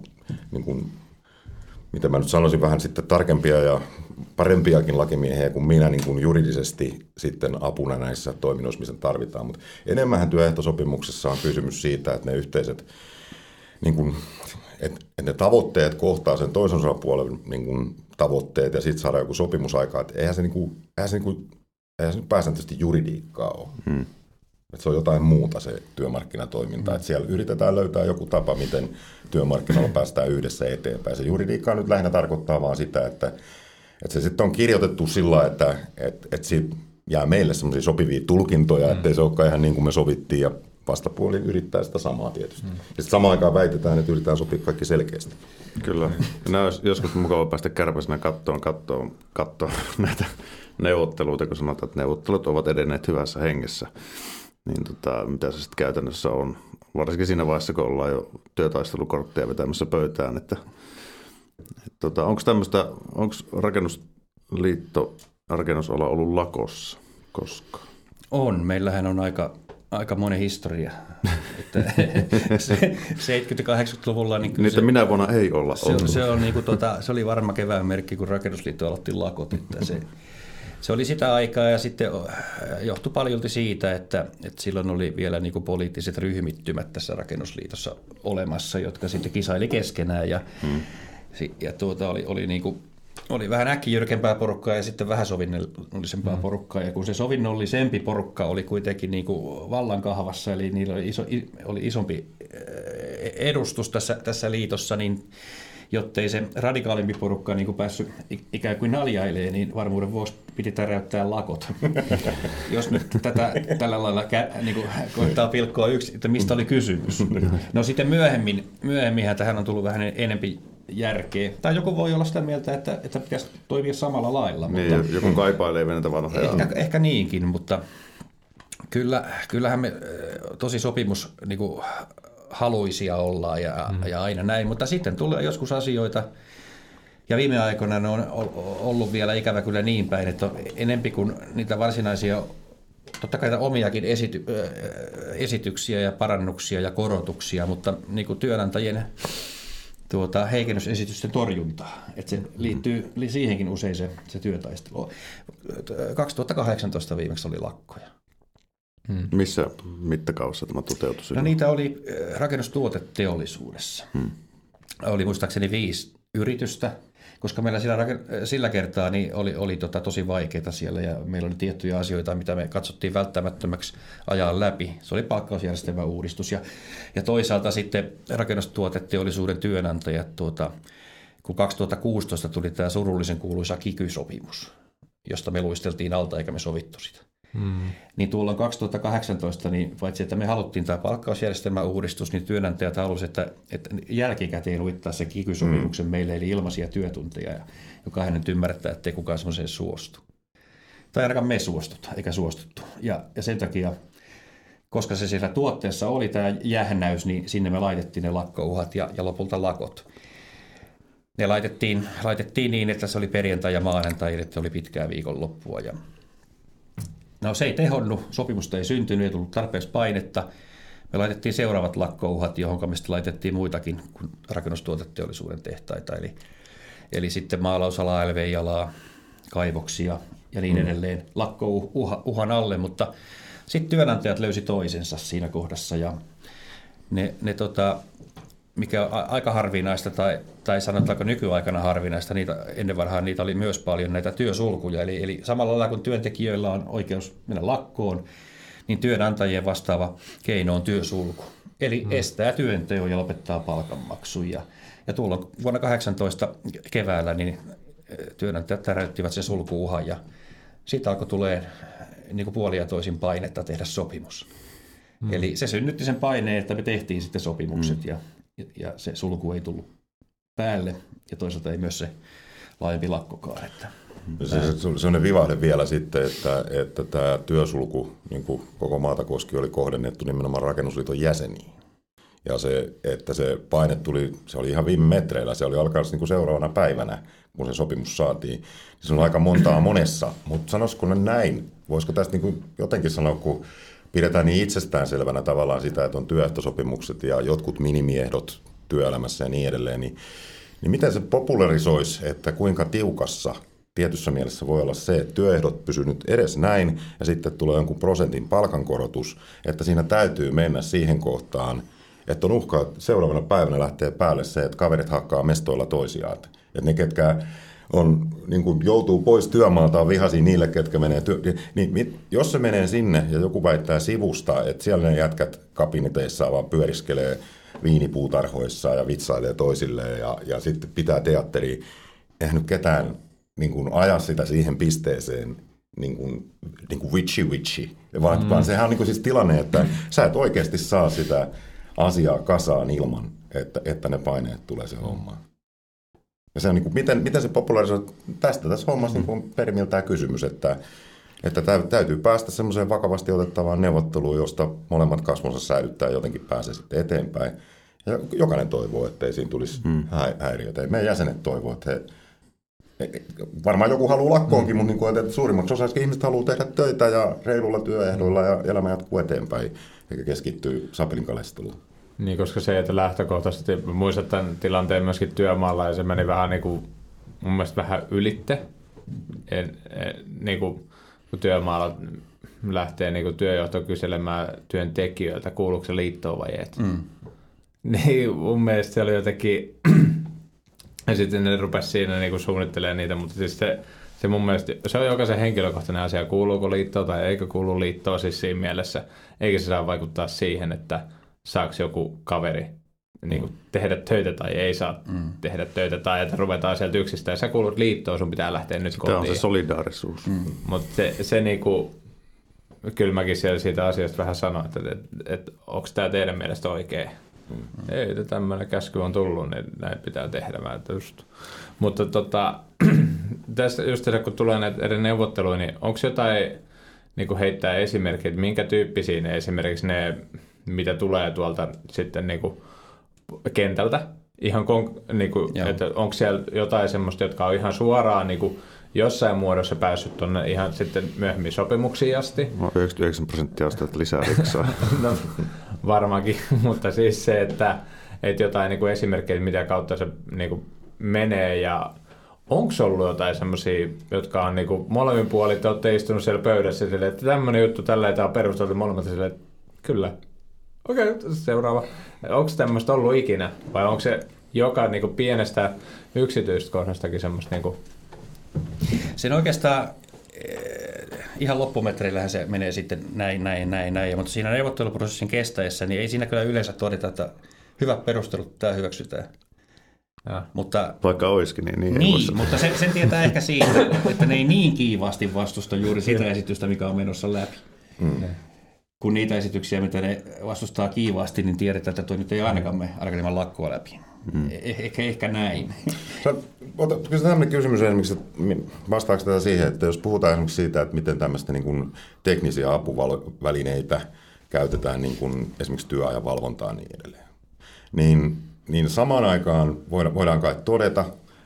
niin kuin mitä mä nyt sanoisin, vähän sitten tarkempia ja parempiakin lakimiehiä kuin minä niin kuin juridisesti sitten apuna näissä toiminnoissa, missä tarvitaan. Mutta enemmän työehtosopimuksessa on kysymys siitä, että ne yhteiset, niin kuin, että, että ne tavoitteet kohtaa sen toisen osapuolen niin kuin, tavoitteet ja sitten saada joku sopimusaika. Että eihän se, niin kuin, eihän se, niin kuin, eihän se pääsääntöisesti juridiikkaa ole. Hmm. Että se on jotain muuta se työmarkkinatoiminta. Mm. Että siellä yritetään löytää joku tapa, miten työmarkkinoilla päästään yhdessä eteenpäin. Se juridiikka nyt lähinnä tarkoittaa vaan sitä, että, että se sitten on kirjoitettu sillä että, että, että siitä jää meille semmoisia sopivia tulkintoja, mm. ettei se olekaan ihan niin kuin me sovittiin ja vastapuoli yrittää sitä samaa tietysti. Mm. Ja sitten samaan aikaan väitetään, että yritetään sopia kaikki selkeästi. Kyllä. Nämä olisi joskus mukava päästä kärpäisenä kattoon, kattoon, kattoon näitä neuvotteluita, kun sanotaan, että neuvottelut ovat edenneet hyvässä hengessä. Niin tota, mitä se sitten käytännössä on? Varsinkin siinä vaiheessa, kun ollaan jo työtaistelukortteja vetämässä pöytään. Että, et, tota, onko tämmöistä, onko rakennusliitto, rakennusala ollut lakossa koskaan? On. Meillähän on aika aika monen historia. 70-80-luvulla... Niin Niitä se, minä vuonna ei olla se, ollut. Se, on, niin kuin, tota, se oli varma kevään merkki, kun rakennusliitto aloitti lakot. Että se, se oli sitä aikaa ja sitten johtui paljolti siitä, että, että silloin oli vielä niin kuin poliittiset ryhmittymät tässä rakennusliitossa olemassa, jotka sitten kisaili keskenään ja, hmm. ja tuota, oli, oli niin kuin oli vähän äkkijyrkempää porukkaa ja sitten vähän sovinnollisempaa mm. porukkaa. Ja kun se sovinnollisempi porukka oli kuitenkin niin kuin vallan kahvassa, eli niillä oli, iso, oli isompi eh, edustus tässä, tässä liitossa, niin jottei se radikaalimpi porukka niin kuin päässyt ikään kuin naljailee, niin varmuuden vuosi piti täräyttää lakot. Jos nyt tätä tällä lailla niin kuin, koittaa pilkkoa yksi, että mistä oli kysymys. No sitten myöhemmin, myöhemminhän tähän on tullut vähän enempi järkeä. Tai joku voi olla sitä mieltä, että, että pitäisi toimia samalla lailla. Niin, mutta joku kaipailee venetä vanhoja. Ehkä, ehkä niinkin, mutta kyllä, kyllähän me tosi sopimus niin kuin, haluisia ollaan ja, mm. ja aina näin, mutta sitten tulee joskus asioita, ja viime aikoina ne on ollut vielä ikävä kyllä niin päin, että enempi kuin niitä varsinaisia, totta kai omiakin esity, esityksiä ja parannuksia ja korotuksia, mutta niin kuin työnantajien tuota, heikennysesitysten torjuntaa. Että se liittyy siihenkin usein se, se työtaistelu. 2018 viimeksi oli lakkoja. Hmm. Missä mittakaavassa tämä toteutui? No niitä oli äh, rakennustuoteteollisuudessa. Hmm. Oli muistaakseni viisi yritystä, koska meillä sillä, sillä kertaa niin oli, oli tota tosi vaikeaa siellä ja meillä oli tiettyjä asioita, mitä me katsottiin välttämättömäksi ajaa läpi. Se oli palkkausjärjestelmän uudistus ja, ja toisaalta sitten rakennustuoteteollisuuden työnantajat, tuota, kun 2016 tuli tämä surullisen kuuluisa kikysopimus, josta me luisteltiin alta eikä me sovittu sitä. Hmm. Niin tuolla 2018, niin paitsi että me haluttiin tämä palkkausjärjestelmän uudistus, niin työnantajat halusivat, että, että jälkikäteen uittaa se kikysopimuksen hmm. meille, eli ilmaisia työtunteja, ja jokainen nyt ymmärtää, että ei kukaan semmoiseen suostu. Tai ainakaan me suostuta, eikä suostuttu. Ja, ja sen takia, koska se siellä tuotteessa oli tämä jähnäys, niin sinne me laitettiin ne lakkouhat ja, ja lopulta lakot. Ne laitettiin, laitettiin niin, että se oli perjantai ja maanantai, että oli pitkää viikonloppua. Ja No se ei tehonnut, sopimusta ei syntynyt, ei tullut tarpeeksi painetta. Me laitettiin seuraavat lakkouhat, johon me sitten laitettiin muitakin kuin rakennustuoteteollisuuden tehtaita. Eli, eli sitten maalausalaa, LVI-alaa, kaivoksia ja niin mm. edelleen lakkouhan alle, mutta sitten työnantajat löysi toisensa siinä kohdassa ja ne, ne tota, mikä on aika harvinaista tai, tai sanotaanko nykyaikana harvinaista, niitä, ennen vanhaan niitä oli myös paljon näitä työsulkuja. Eli, eli samalla lailla kun työntekijöillä on oikeus mennä lakkoon, niin työnantajien vastaava keino on työsulku. Eli hmm. estää työnteon ja lopettaa palkanmaksun. Ja, ja tuolla vuonna 18 keväällä niin eh, työnantajat täräyttivät sen sulkuuhan ja siitä alkoi tulee niin kuin puolia toisin painetta tehdä sopimus. Hmm. Eli se synnytti sen paineen, että me tehtiin sitten sopimukset hmm. ja ja se sulku ei tullut päälle ja toisaalta ei myös se laajempi lakkokaan. Että se, se, on vivahde vielä sitten, että, että tämä työsulku niin kuin koko maata koski oli kohdennettu nimenomaan rakennusliiton jäseniin. Ja se, että se paine tuli, se oli ihan viime metreillä, se oli alkaa niin kuin seuraavana päivänä, kun se sopimus saatiin. Niin se on aika montaa monessa, mutta sanoisiko ne näin, voisiko tästä niin kuin jotenkin sanoa, kun pidetään niin itsestäänselvänä tavallaan sitä, että on työehtosopimukset ja jotkut minimiehdot työelämässä ja niin edelleen, niin, niin miten se popularisoisi, että kuinka tiukassa tietyssä mielessä voi olla se, että työehdot pysyvät nyt edes näin ja sitten tulee jonkun prosentin palkankorotus, että siinä täytyy mennä siihen kohtaan, että on uhka, että seuraavana päivänä lähtee päälle se, että kaverit hakkaa mestoilla toisiaan. Että ne, ketkä on, niin kuin joutuu pois työmaalta, on vihasi niille, ketkä menee työ... Niin, jos se menee sinne ja joku väittää sivusta, että siellä ne jätkät kabiniteissa vaan pyöriskelee viinipuutarhoissa ja vitsailee toisilleen ja, ja sitten pitää teatteri, eihän nyt ketään niin kuin aja sitä siihen pisteeseen, niin kuin, niin kuin witchy witchy, vaan, mm. vaan sehän on niin kuin siis tilanne, että sä et oikeasti saa sitä asiaa kasaan ilman, että, että ne paineet tulee se hommaan. Ja se on niin kuin, miten, miten se populaarisoi, tästä tässä hommassa mm. niin perimiltään kysymys, että, että täytyy päästä semmoiseen vakavasti otettavaan neuvotteluun, josta molemmat kasvonsa säilyttää ja jotenkin pääsee sitten eteenpäin. Ja jokainen toivoo, että ei siinä tulisi mm. häiriötä. Meidän jäsenet toivoo, että he, varmaan joku haluaa lakkoonkin, mm. mutta niin kuin, että suurimmaksi osaksi ihmiset haluaa tehdä töitä ja reilulla työehdoilla ja elämä jatkuu eteenpäin, eikä keskittyy sapelin kalesteluun. Niin, koska se, että lähtökohtaisesti muistat tämän tilanteen myöskin työmaalla ja se meni vähän niin kuin, mun mielestä vähän ylitte. En, en, niin kuin, kun työmaalla lähtee niin kuin työjohto kyselemään työntekijöiltä, kuuluuko se liittoon vai et. Mm. Niin mun mielestä se oli jotenkin, ja sitten ne rupesi siinä niin kuin suunnittelemaan niitä, mutta siis se, se mun mielestä, se on jokaisen henkilökohtainen asia, kuuluuko liittoon tai eikö kuulu liittoon siis siinä mielessä, eikä se saa vaikuttaa siihen, että saako joku kaveri niin kuin tehdä töitä tai ei saa mm. tehdä töitä tai että ruvetaan sieltä yksistä ja sä kuulut liittoon, sun pitää lähteä nyt kotiin. Tämä on se solidaarisuus. Mm. Mutta se, se niin kuin, kyllä mäkin siellä siitä asiasta vähän sanoin, että, että, että, että onko tämä teidän mielestä oikein. Mm. Ei, että tämmöinen käsky on tullut, niin näin pitää tehdä. Mä just. Mutta tota, tässä just tässä, kun tulee näitä eri neuvotteluja, niin onko jotain niin kuin heittää esimerkkiä, että minkä tyyppisiä ne esimerkiksi ne, mitä tulee tuolta sitten niin kuin kentältä, ihan kon, niin kuin, että onko siellä jotain semmoista, jotka on ihan suoraan niin kuin, jossain muodossa päässyt tuonne ihan sitten myöhemmin sopimuksiin asti. No 99 prosenttia ostat lisää riksaa. no, varmaankin, mutta siis se, että, että jotain niin kuin esimerkkejä, mitä kautta se niin kuin menee ja onko ollut jotain semmoisia, jotka on niin kuin molemmin puolin, te olette istunut siellä pöydässä sille, että tämmöinen juttu tällä ei on perusteltu molemmat sille, että kyllä. Okei, okay, seuraava. Onko tämmöistä ollut ikinä vai onko se joka niin kuin pienestä yksityistä kohdastakin semmoista niin kuin Siinä oikeastaan eh, ihan loppumetreillähän se menee sitten näin, näin, näin, näin. Mutta siinä neuvotteluprosessin kestäessä, niin ei siinä kyllä yleensä todeta, että hyvät perustelut tämä hyväksytään. Ja. Mutta, Vaikka olisikin, niin, niin, niin mutta sen, sen tietää ehkä siitä, että ne ei niin kiivaasti vastusta juuri sitä esitystä, mikä on menossa läpi. Mm. Kun niitä esityksiä, mitä ne vastustaa kiivaasti, niin tiedetään, että tuo nyt ei ainakaan me ainakaan lakkoa läpi. Mm. Eh, ehkä, ehkä näin. Kyllä tämmöinen kysymys esimerkiksi, että vastaako tätä siihen, että jos puhutaan esimerkiksi siitä, että miten tämmöistä niin kuin teknisiä apuvälineitä käytetään niin kuin esimerkiksi työajan valvontaan niin edelleen, niin, niin samaan aikaan voidaan, voidaan kai todeta,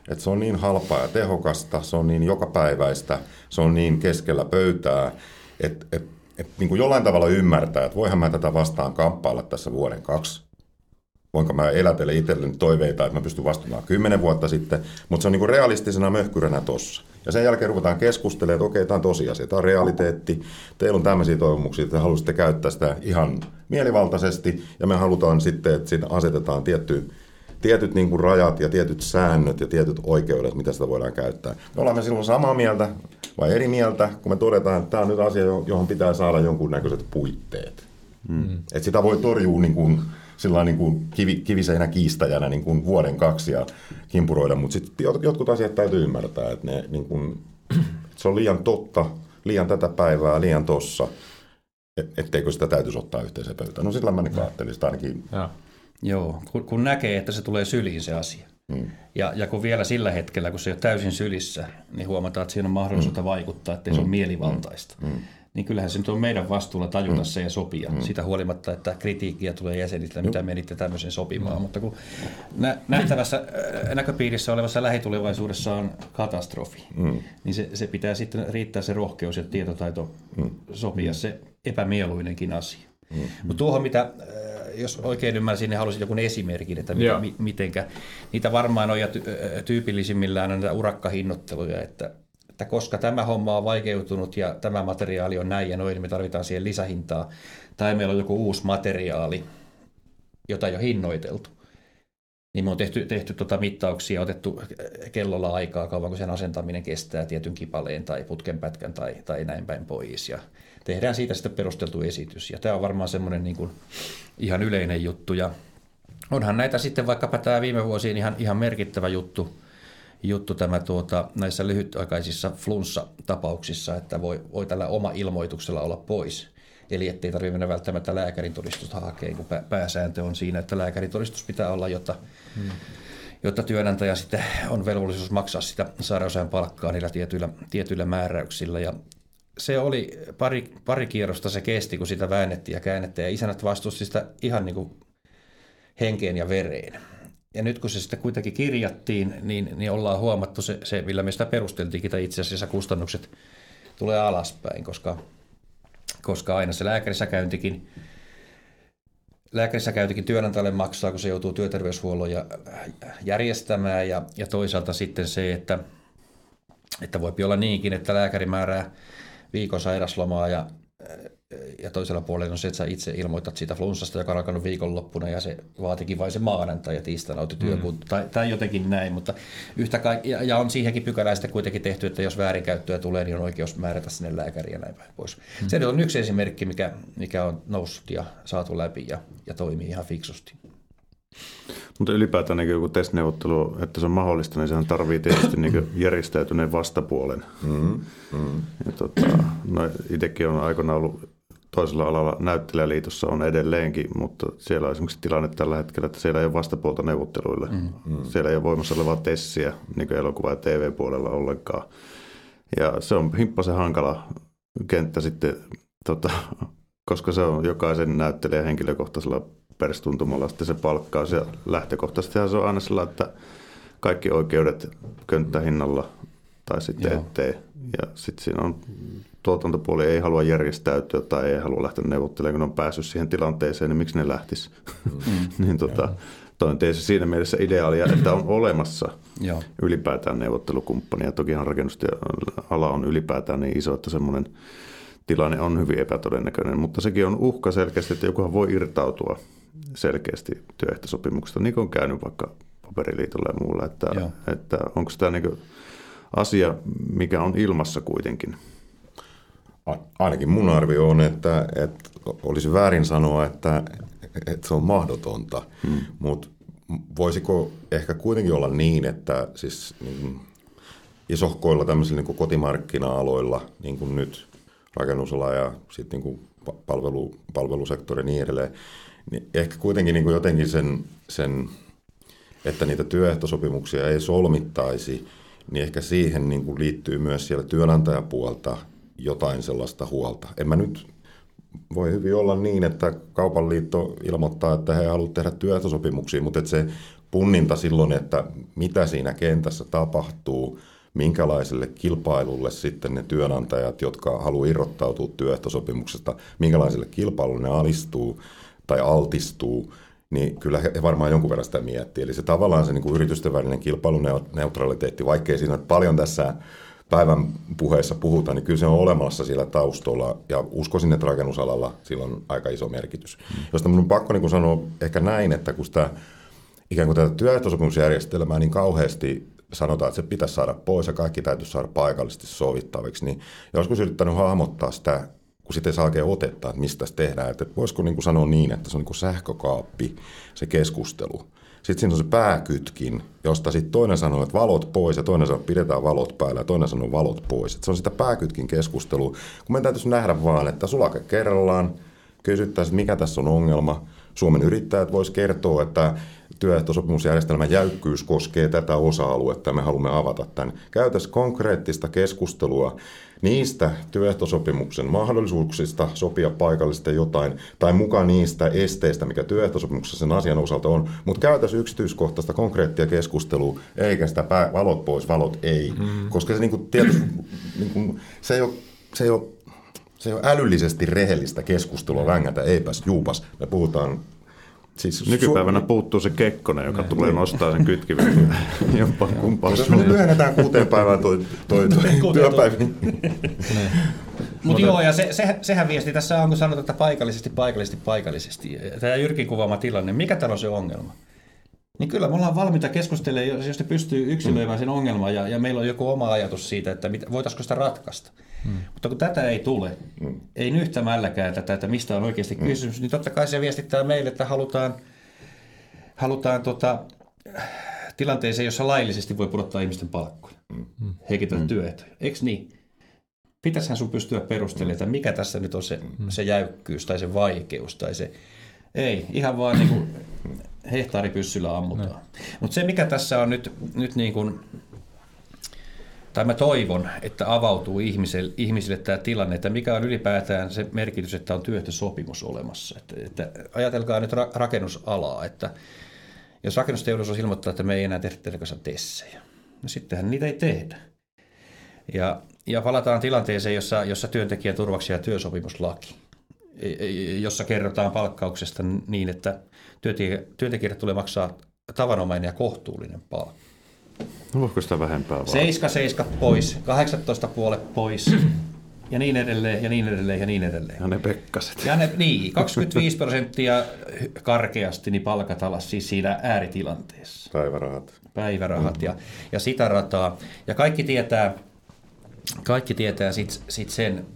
että se on niin halpaa ja tehokasta, se on niin jokapäiväistä, se on niin keskellä pöytää, että, että, että niin kuin jollain tavalla ymmärtää, että voihan mä tätä vastaan kamppailla tässä vuoden kaksi, voinko mä elätellä itselleni toiveita, että mä pystyn vastaamaan kymmenen vuotta sitten, mutta se on niin realistisena möhkyränä tossa. Ja sen jälkeen ruvetaan keskustelemaan, että okei, tämä on tosiasia, tämä on realiteetti, teillä on tämmöisiä toivomuksia, että te haluaisitte käyttää sitä ihan mielivaltaisesti, ja me halutaan sitten, että siinä asetetaan tietty, tietyt niin kuin rajat ja tietyt säännöt ja tietyt oikeudet, mitä sitä voidaan käyttää. Me ollaan me silloin samaa mieltä vai eri mieltä, kun me todetaan, että tämä on nyt asia, johon pitää saada jonkunnäköiset puitteet. Mm. Että sitä voi torjua niin kuin, sillä niin kuin kivi, kiviseinä kiistäjänä niin kuin vuoden kaksi ja kimpuroida, mutta sitten jotkut asiat täytyy ymmärtää, että, ne, niin kuin, että se on liian totta, liian tätä päivää, liian tossa, et, etteikö sitä täytyisi ottaa yhteiseen pöytään. No sillä mä niin ajattelin sitä ainakin. Ja. Joo, kun, kun näkee, että se tulee syliin se asia. Hmm. Ja, ja kun vielä sillä hetkellä, kun se ei ole täysin sylissä, niin huomataan, että siinä on mahdollisuutta hmm. vaikuttaa, että se on mielivaltaista. Hmm niin kyllähän se nyt on meidän vastuulla tajuta mm. se ja sopia. Mm. Sitä huolimatta, että kritiikkiä tulee jäseniltä, mitä menitte tämmöisen sopimaan. Mm. Mutta kun nä- nähtävässä äh, näköpiirissä olevassa lähitulevaisuudessa on katastrofi, mm. niin se, se pitää sitten riittää se rohkeus ja tietotaito mm. sopia se epämieluinenkin asia. Mm. Mutta tuohon, mitä jos oikein ymmärsin, niin halusin joku esimerkin, että mitä, mi, mitenkä. Niitä varmaan on ja ty- tyypillisimmillään näitä urakkahinnotteluja, että että koska tämä homma on vaikeutunut ja tämä materiaali on näin ja noin, niin me tarvitaan siihen lisähintaa. Tai meillä on joku uusi materiaali, jota ei ole hinnoiteltu. Niin me on tehty, tehty tuota mittauksia, otettu kellolla aikaa kauan, kun sen asentaminen kestää tietyn kipaleen tai putkenpätkän tai, tai näin päin pois. Ja tehdään siitä sitten perusteltu esitys. Ja tämä on varmaan semmoinen niin kuin ihan yleinen juttu. Ja onhan näitä sitten vaikkapa tämä viime vuosiin ihan, ihan merkittävä juttu – juttu tämä tuota, näissä lyhytaikaisissa flunssa-tapauksissa, että voi, voi tällä oma ilmoituksella olla pois. Eli ettei tarvitse mennä välttämättä lääkärin todistusta hakemaan, kun pääsääntö on siinä, että lääkärin todistus pitää olla, jotta, hmm. jotta työnantaja sitten on velvollisuus maksaa sitä sairausajan palkkaa niillä tietyillä, tietyillä määräyksillä. Ja se oli pari, pari kierrosta se kesti, kun sitä väännettiin ja käännettiin, ja isännät vastusti sitä ihan niin kuin henkeen ja vereen. Ja nyt kun se sitten kuitenkin kirjattiin, niin, niin ollaan huomattu se, se, millä me sitä perusteltiinkin, että itse asiassa kustannukset tulee alaspäin, koska, koska aina se lääkärissä käyntikin, lääkärissä käyntikin työnantajalle maksaa, kun se joutuu työterveyshuollon ja, järjestämään, ja, ja toisaalta sitten se, että, että voi olla niinkin, että lääkäri määrää viikon sairaslomaa ja ja toisella puolella on se, että sä itse ilmoitat siitä flunssasta, joka on alkanut viikonloppuna ja se vaatikin vain se maanantai ja tiistaina otti työkunta mm. tai, tai, jotenkin näin, mutta yhtä kaik- ja, ja, on siihenkin pykälään sitten kuitenkin tehty, että jos väärinkäyttöä tulee, niin on oikeus määrätä sinne lääkäriä ja näin päin pois. Mm. Se on yksi esimerkki, mikä, mikä on noussut ja saatu läpi ja, ja toimii ihan fiksusti. Mutta ylipäätään niin joku testneuvottelu, että se on mahdollista, niin sehän tarvii tietysti niin järjestäytyneen vastapuolen. Mm, mm. Ja tota, no, itsekin on aikoinaan ollut toisella alalla näyttelijäliitossa on edelleenkin, mutta siellä on esimerkiksi tilanne tällä hetkellä, että siellä ei ole vastapuolta neuvotteluille. Mm, mm. Siellä ei ole voimassa olevaa tessiä niin elokuva- ja TV-puolella ollenkaan. Ja se on himppasen hankala kenttä sitten, tota, koska se on jokaisen näyttelijän henkilökohtaisella perstuntumalla sitten se palkkaus. Ja lähtökohtaisesti se on aina sillä, että kaikki oikeudet könttähinnalla tai sitten Joo. ettei. Ja sitten siinä on tuotantopuoli ei halua järjestäytyä tai ei halua lähteä neuvottelemaan, kun on päässyt siihen tilanteeseen, niin miksi ne lähtis? Mm. niin tota, toi on tietysti siinä mielessä ideaalia, että on olemassa Joo. ylipäätään neuvottelukumppania. Tokihan rakennusala on ylipäätään niin iso, että semmoinen tilanne on hyvin epätodennäköinen, mutta sekin on uhka selkeästi, että jokuhan voi irtautua selkeästi työehtosopimuksesta, niin kuin on käynyt vaikka paperiliitolla ja muulla, että, että onko tämä niin asia, mikä on ilmassa kuitenkin – Ainakin mun arvio on, että, että olisi väärin sanoa, että, että se on mahdotonta, hmm. mutta voisiko ehkä kuitenkin olla niin, että siis niin isohkoilla tämmöisillä niin kotimarkkina-aloilla, niin kuin nyt rakennusala ja sitten niin palvelu, palvelusektori ja niin edelleen, niin ehkä kuitenkin niin kuin jotenkin sen, sen, että niitä työehtosopimuksia ei solmittaisi, niin ehkä siihen niin kuin liittyy myös siellä työnantajapuolta – jotain sellaista huolta. En mä nyt voi hyvin olla niin, että kaupan liitto ilmoittaa, että he haluavat tehdä työehtosopimuksia, mutta että se punninta silloin, että mitä siinä kentässä tapahtuu, minkälaiselle kilpailulle sitten ne työnantajat, jotka haluavat irrottautua työehtosopimuksesta, minkälaiselle kilpailulle ne alistuu tai altistuu, niin kyllä he varmaan jonkun verran sitä miettii. Eli se tavallaan se niin kuin yritysten välinen kilpailuneutraliteetti, vaikkei siinä paljon tässä päivän puheessa puhutaan, niin kyllä se on olemassa sillä taustalla ja uskoisin, että rakennusalalla sillä on aika iso merkitys. Mm. Josta minun on pakko niin sanoa ehkä näin, että kun sitä ikään kuin tätä työehtosopimusjärjestelmää niin kauheasti sanotaan, että se pitäisi saada pois ja kaikki täytyisi saada paikallisesti sovittaviksi, niin joskus yrittänyt hahmottaa sitä, kun sitten saa oikein otetta, että mistä se tehdään. Että voisiko niin kuin sanoa niin, että se on niin kuin sähkökaappi, se keskustelu. Sitten siinä on se pääkytkin, josta sitten toinen sanoo, että valot pois ja toinen sanoo, että pidetään valot päällä ja toinen sanoo valot pois. Et se on sitä pääkytkin keskustelua, kun meidän täytyisi nähdä vaan, että sulake kerrallaan, kysyttäisiin, mikä tässä on ongelma. Suomen yrittäjät voisi kertoa, että työehtosopimusjärjestelmän jäykkyys koskee tätä osa-aluetta ja me haluamme avata tämän. Käytäisiin konkreettista keskustelua niistä työehtosopimuksen mahdollisuuksista sopia paikallisesti jotain, tai mukaan niistä esteistä, mikä työehtosopimuksessa sen asian osalta on, mutta käytäisiin yksityiskohtaista konkreettia keskustelua, eikä sitä pää, valot pois, valot ei, mm. koska se, niin kuin, tietysti, niin kuin, se ei ole, se ei ole se ole älyllisesti rehellistä keskustelua vängätä, eipäs juupas. Me puhutaan Siis Nykypäivänä su- puuttuu se Kekkonen, joka ne, tulee niin. nostaa sen kytkimen jompaan kumpaan. Jos me nyt lyhennetään kuuteen päivään toi, toi, toi työpäivä. Mutta joo, ja se, se, sehän viesti tässä on, kun sanotaan, että paikallisesti, paikallisesti, paikallisesti. Tämä Jyrkin kuvaama tilanne, mikä täällä on se ongelma? Niin kyllä me ollaan valmiita keskustelemaan, jos ne pystyy yksilöimään sen ongelman ja, ja meillä on joku oma ajatus siitä, että mit, voitaisiko sitä ratkaista. Hmm. Mutta kun tätä ei tule, hmm. ei nyhtämälläkään tätä, että mistä on oikeasti hmm. kysymys, niin totta kai se viestittää meille, että halutaan, halutaan tota, tilanteeseen, jossa laillisesti voi pudottaa ihmisten palkkoja, mm. heikentää mm. työehtoja. Eikö niin? Pitäisihän sun pystyä perustelemaan, että mikä tässä nyt on se, mm. se jäykkyys tai se vaikeus tai se... Ei, ihan vaan niin kuin hehtaaripyssyllä ammutaan. Mutta se, mikä tässä on nyt, nyt niin kuin tai mä toivon, että avautuu ihmisille, ihmisille tämä tilanne, että mikä on ylipäätään se merkitys, että on työehtosopimus olemassa. Että, että ajatelkaa nyt ra- rakennusalaa, että jos rakennusteollisuus ilmoittaa, että me ei enää tehdä teidän kanssa tessejä, no sittenhän niitä ei tehdä. Ja, ja palataan tilanteeseen, jossa, jossa työntekijän turvaksi ja työsopimuslaki, e, e, jossa kerrotaan palkkauksesta niin, että työntekijät tulee maksaa tavanomainen ja kohtuullinen palkka. No voiko sitä vähempää vaan? 7 7 pois, 18 puolet pois ja niin edelleen ja niin edelleen ja niin edelleen. Ja ne pekkaset. Ja ne, niin, 25 prosenttia karkeasti niin palkat alas siis siinä ääritilanteessa. Päivärahat. Päivärahat ja, ja sitä rataa. Ja kaikki tietää, kaikki tietää sit, sit sen,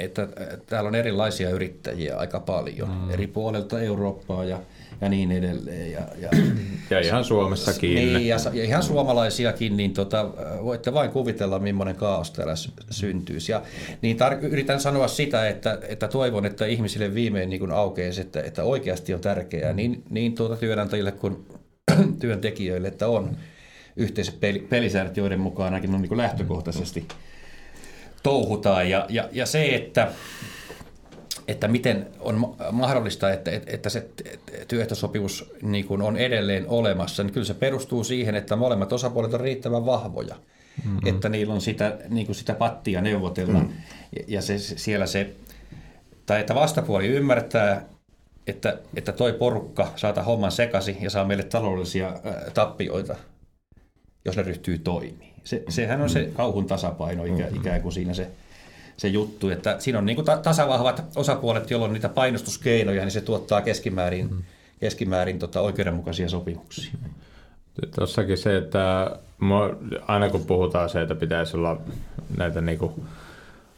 että täällä on erilaisia yrittäjiä aika paljon mm. eri puolelta Eurooppaa ja ja niin edelleen. Ja, ja, ja ihan Suomessakin. Niin, ja, ja ihan suomalaisiakin, niin tota, voitte vain kuvitella, millainen kaos täällä syntyisi. Ja, niin tar- yritän sanoa sitä, että, että toivon, että ihmisille viimein niin aukeaa että, että oikeasti on tärkeää niin, niin tuota työnantajille kuin työntekijöille, että on yhteiset pelisäännöt, joiden mukaan ainakin on niin lähtökohtaisesti touhutaan. Ja, ja, ja se, että että miten on mahdollista, että, että se työehtosopimus niin kuin on edelleen olemassa, niin kyllä se perustuu siihen, että molemmat osapuolet on riittävän vahvoja, mm-hmm. että niillä on sitä, niin kuin sitä pattia neuvotella mm-hmm. ja se, siellä se, tai että vastapuoli ymmärtää, että, että toi porukka saata homman sekasi ja saa meille taloudellisia tappioita, jos ne ryhtyy toimimaan. Se, sehän on se kauhun tasapaino ikään, ikään kuin siinä se se juttu, että siinä on niin kuin tasavahvat osapuolet, jolloin niitä painostuskeinoja, niin se tuottaa keskimäärin, mm. keskimäärin tota oikeudenmukaisia sopimuksia. Tuossakin se, että aina kun puhutaan se, että pitäisi olla näitä niin kuin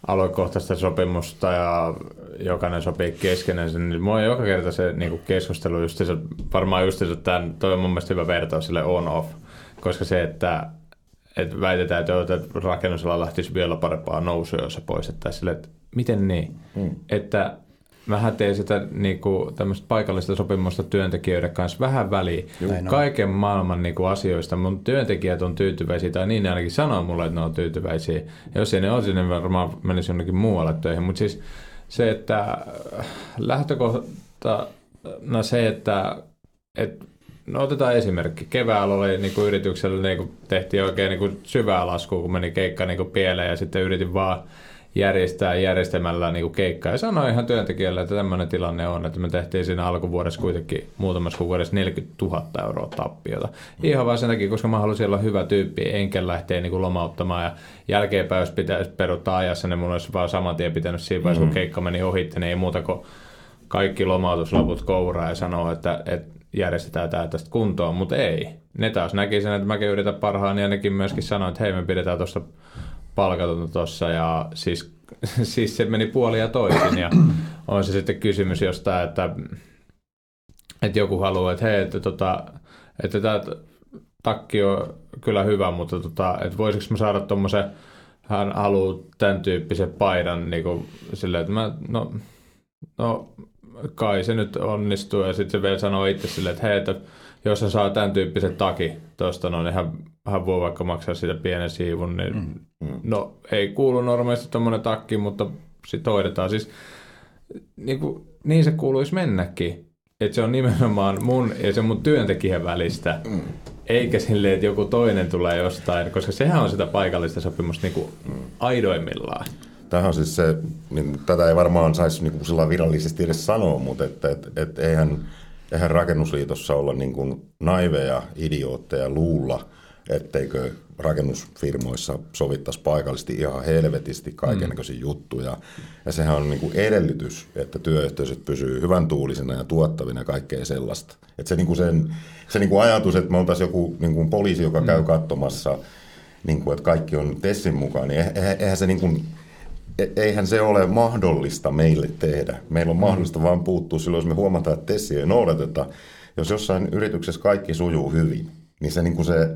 aluekohtaista sopimusta ja jokainen sopii keskenään, niin mua joka kerta se niin kuin keskustelu, just se, varmaan just se, että toi on mun mielestä hyvä vertaus sille on-off, koska se, että että väitetään, että, että rakennusala lähtisi vielä parempaa nousua, jos se poistettaisiin sille, että miten niin? Hmm. Että mähän teen sitä niin kuin, tämmöistä paikallista sopimusta työntekijöiden kanssa vähän väliin. Kaiken maailman niin kuin, asioista mun työntekijät on tyytyväisiä, tai niin ne ainakin sanoo mulle, että ne on tyytyväisiä. Ja jos ei ne olisi, niin varmaan menisi jonnekin muualle töihin. Mutta siis se, että lähtökohtana se, että, että No otetaan esimerkki. Keväällä oli niin kuin yrityksellä niin kuin tehtiin oikein niin kuin syvää laskua, kun meni keikka niin kuin pieleen ja sitten yritin vaan järjestää järjestämällä niin kuin keikkaa. Ja sanoin ihan työntekijälle, että tämmöinen tilanne on, että me tehtiin siinä alkuvuodessa kuitenkin muutamassa kuukaudessa 40 000 euroa tappiota. Ihan vaan sen takia, koska mä halusin olla hyvä tyyppi, enkä lähteä niin kuin lomauttamaan. Ja jälkeenpäin, jos pitäisi peruttaa ajassa, niin mun olisi vaan saman tien pitänyt siinä vaiheessa, kun mm. keikka meni ohi, niin ei muuta kuin kaikki lomautuslaput kouraa ja sanoo, että, että järjestetään tämä tästä kuntoon, mutta ei. Ne taas näki sen, että mäkin yritän parhaan ja nekin myöskin sanoi, että hei me pidetään tuossa palkatonta tuossa ja siis, siis se meni puoli ja toisin ja on se sitten kysymys jostain, että, että joku haluaa, että hei, että, tota, että tämä takki on kyllä hyvä, mutta tota, että voisiko mä saada tuommoisen, hän haluaa tämän tyyppisen paidan niin kuin, silleen, että mä, no, no kai se nyt onnistuu. Ja sitten se vielä sanoo itse silleen, että hei, että jos hän saa tämän tyyppisen taki tuosta, no niin hän, hän voi vaikka maksaa sitä pienen siivun, niin mm, mm. no ei kuulu normaalisti tuommoinen takki, mutta sitten hoidetaan. Siis niin, kuin, niin se kuuluisi mennäkin. Että se on nimenomaan mun ja se mun työntekijän välistä, mm. eikä silleen, että joku toinen tulee jostain, koska sehän on sitä paikallista sopimusta niin kuin mm. aidoimmillaan. Tähän on siis se, niin tätä ei varmaan saisi niin kuin virallisesti edes sanoa, mutta että, et, et eihän, eihän rakennusliitossa olla niin kuin naiveja, idiootteja luulla, etteikö rakennusfirmoissa sovittaisi paikallisesti ihan helvetisti kaikenlaisia mm. juttuja. Ja sehän on niin kuin edellytys, että työyhteisöt pysyy hyvän tuulisena ja tuottavina ja kaikkea sellaista. Että se, niin kuin sen, se niin kuin ajatus, että me oltaisiin joku niin kuin poliisi, joka mm. käy katsomassa, niin kuin, että kaikki on Tessin mukaan, niin eihän se niin kuin, eihän se ole mahdollista meille tehdä. Meillä on mm. mahdollista vain puuttua silloin, jos me huomataan, että tessiä ei noudateta. Jos jossain yrityksessä kaikki sujuu hyvin, niin se, niin kuin se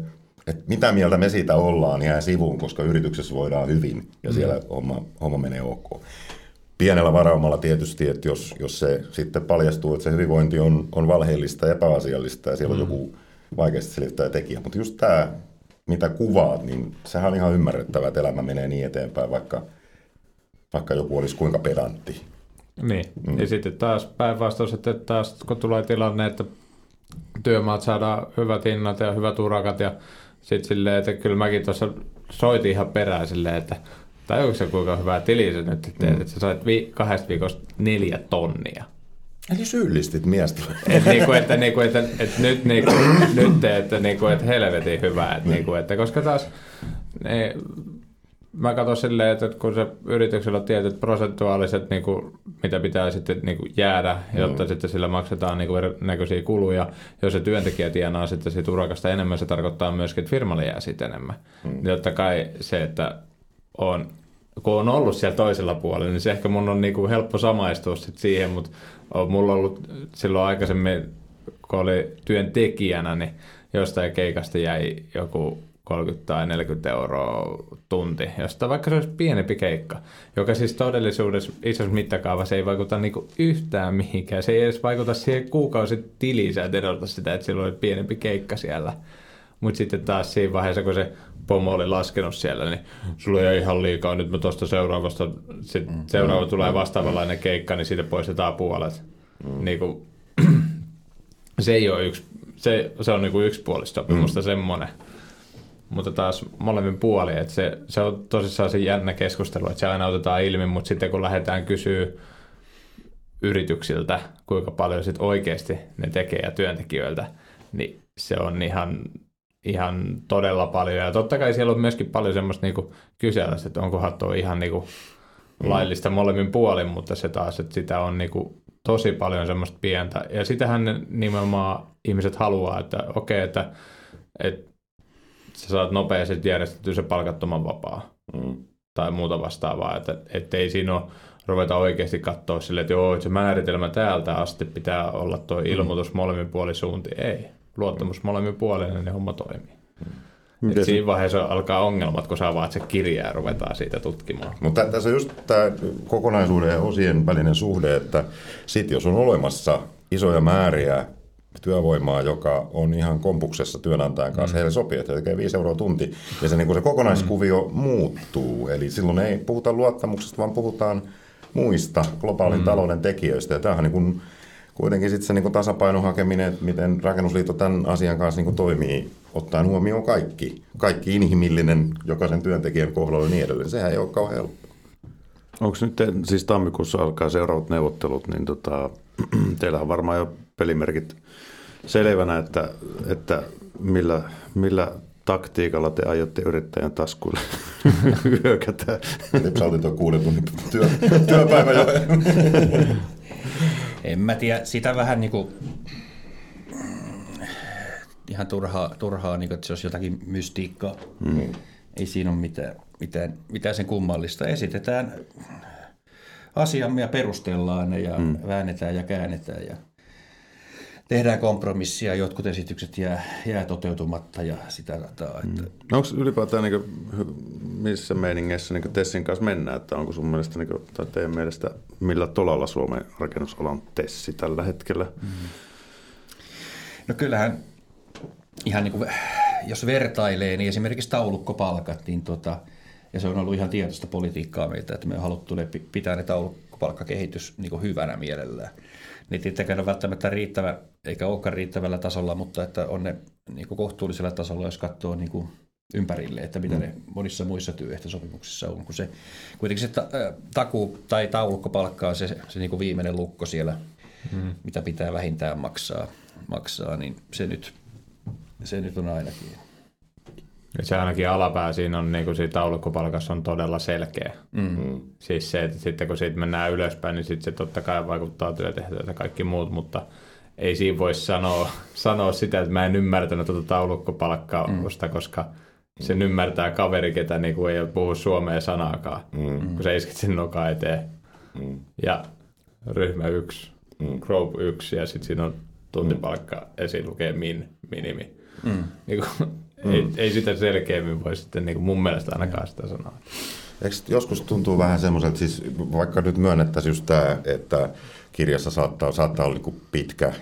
että mitä mieltä me siitä ollaan, jää sivuun, koska yrityksessä voidaan hyvin ja mm. siellä homma, homma menee ok. Pienellä varaumalla tietysti, että jos, jos se sitten paljastuu, että se hyvinvointi on, on valheellista ja epäasiallista ja siellä mm. on joku vaikeasti selittävä tekijä. Mutta just tämä, mitä kuvaat, niin sehän on ihan ymmärrettävää, että elämä menee niin eteenpäin, vaikka, vaikka joku olisi kuinka pedantti. Niin, mm. ja sitten taas päinvastoin, että taas kun tulee tilanne, että työmaat saadaan hyvät hinnat ja hyvät urakat ja sitten silleen, että kyllä mäkin tuossa soitin ihan perään silleen, että tajuuko se kuinka hyvää tili se nyt teet, mm. että sä sait vi- kahdesta viikosta neljä tonnia. Eli syyllistit miestä. Et niinku, että, niinku, että, että, nyt, niinku, nyt te, että, niinku, että helvetin hyvää. Että, niinku, että, koska taas ne, mä katson silleen, että kun se yrityksellä on tietyt prosentuaaliset, niin kuin, mitä pitää sitten niin kuin jäädä, jotta mm. sitten sillä maksetaan niin kuin näköisiä kuluja. Jos se työntekijä tienaa sitten siitä urakasta enemmän, se tarkoittaa myöskin, että firmalle jää sitten enemmän. Mm. Jotta kai se, että on, kun on ollut siellä toisella puolella, niin se ehkä mun on niin kuin helppo samaistua sitten siihen, mutta on mulla ollut silloin aikaisemmin, kun oli työntekijänä, niin jostain keikasta jäi joku 30 tai 40 euroa tunti, josta vaikka se olisi pienempi keikka, joka siis todellisuudessa isossa mittakaavassa ei vaikuta niinku yhtään mihinkään. Se ei edes vaikuta siihen kuukausitiliin, sä et edota sitä, että silloin oli pienempi keikka siellä. Mutta sitten taas siinä vaiheessa, kun se pomo oli laskenut siellä, niin sulla ei ihan liikaa, nyt mä tuosta seuraavasta, sit mm. seuraava tulee vastaavanlainen keikka, niin siitä poistetaan puolet. Mm. Niin kuin, se ei ole yksi, se, se on niinku yksipuolista sopimusta mm. semmoinen mutta taas molemmin puoli, että se, se on tosissaan se jännä keskustelu, että se aina otetaan ilmi, mutta sitten kun lähdetään kysyä yrityksiltä, kuinka paljon sit oikeasti ne tekee ja työntekijöiltä, niin se on ihan, ihan todella paljon. Ja totta kai siellä on myöskin paljon semmoista niinku kysellä, että onkohan tuo ihan niinku mm. laillista molemmin puolin, mutta se taas, että sitä on niinku tosi paljon semmoista pientä. Ja sitähän ne nimenomaan ihmiset haluaa, että okei, okay, että, että sä saat nopeasti järjestettyä se palkattoman vapaa mm. tai muuta vastaavaa, että, että ei siinä ole ruveta oikeasti katsoa sille, että joo, se määritelmä täältä asti pitää olla tuo mm. ilmoitus mm. molemmin puolisuuntiin. Ei. Luottamus mm. molemmin puolin, niin homma toimii. Mm. Et siinä vaiheessa alkaa ongelmat, kun saa vaan se kirjaa ja ruvetaan siitä tutkimaan. Mutta tässä on just tämä kokonaisuuden ja osien välinen suhde, että sit jos on olemassa isoja määriä työvoimaa, joka on ihan kompuksessa työnantajan kanssa. Mm. Heille sopii, että he tekee 5 euroa tunti. Ja se, niin kuin se kokonaiskuvio mm. muuttuu. Eli silloin ei puhuta luottamuksesta, vaan puhutaan muista globaalin mm. talouden tekijöistä. Ja tämähän niin kuin, kuitenkin sitten se niin kuin tasapainon hakeminen, että miten rakennusliitto tämän asian kanssa niin kuin toimii, ottaen huomioon kaikki. Kaikki inhimillinen jokaisen työntekijän kohdalla ja niin edelleen. Sehän ei ole kauhean helppo. Onko nyt, te, siis tammikuussa alkaa seuraavat neuvottelut, niin tota, teillä on varmaan jo pelimerkit selvänä, että, että millä, millä taktiikalla te aiotte yrittäjän taskuille hyökätä. Sä tuon kuuden tunnin työ, työpäivä jo. en mä tiedä, sitä vähän niin kuin, ihan turhaa, turhaa niin kuin, että se olisi jotakin mystiikkaa. Mm. Ei siinä ole mitään, mitään, mitään sen kummallista. Esitetään asiamme ja perustellaan ne ja mm. väännetään ja käännetään ja tehdään kompromissia, jotkut esitykset jää, jää toteutumatta ja sitä rataa. Että... Mm. Onko ylipäätään niin kuin, missä meiningeissä niin Tessin kanssa mennään, että onko sun mielestä niin kuin, tai teidän mielestä millä tolalla Suomen rakennusalan Tessi tällä hetkellä? Mm. No kyllähän ihan niin kuin, jos vertailee, niin esimerkiksi taulukkopalkat, niin tota, ja se on ollut ihan tietoista politiikkaa meiltä, että me on haluttu pitää ne taulukkopalkkakehitys niin hyvänä mielellään niin tietenkään on välttämättä riittävä, eikä olekaan riittävällä tasolla, mutta että on ne niin kuin kohtuullisella tasolla, jos katsoo niin kuin ympärille, että mitä mm. ne monissa muissa työehtosopimuksissa on. Kun se, kuitenkin se ta, taku tai taulukkopalkka on se, se niin kuin viimeinen lukko siellä, mm. mitä pitää vähintään maksaa, maksaa niin se nyt, se nyt on ainakin se ainakin alapää siinä on, niin kuin siinä taulukkopalkassa on todella selkeä. Mm-hmm. Siis se, että sitten kun siitä mennään ylöspäin, niin sitten se totta kai vaikuttaa työtehtävät ja kaikki muut, mutta ei siinä voi sanoa, sanoa sitä, että mä en ymmärtänyt tuota taulukkopalkkaa, mm. koska sen ymmärtää kaveri, ketä niin kuin ei puhu suomea sanaakaan, mm. kun se iskit sen noka eteen. Mm. Ja ryhmä yksi, mm. group yksi ja sitten siinä on tuntipalkka, esiin lukee min, minimi Mm. Niin kuin, mm. ei, ei sitä selkeämmin voi sitten niin kuin mun mielestä ainakaan sitä sanoa. Eikö joskus tuntuu vähän semmoiselta, siis vaikka nyt myönnettäisiin just tämä, että kirjassa saattaa, saattaa olla niin pitkä,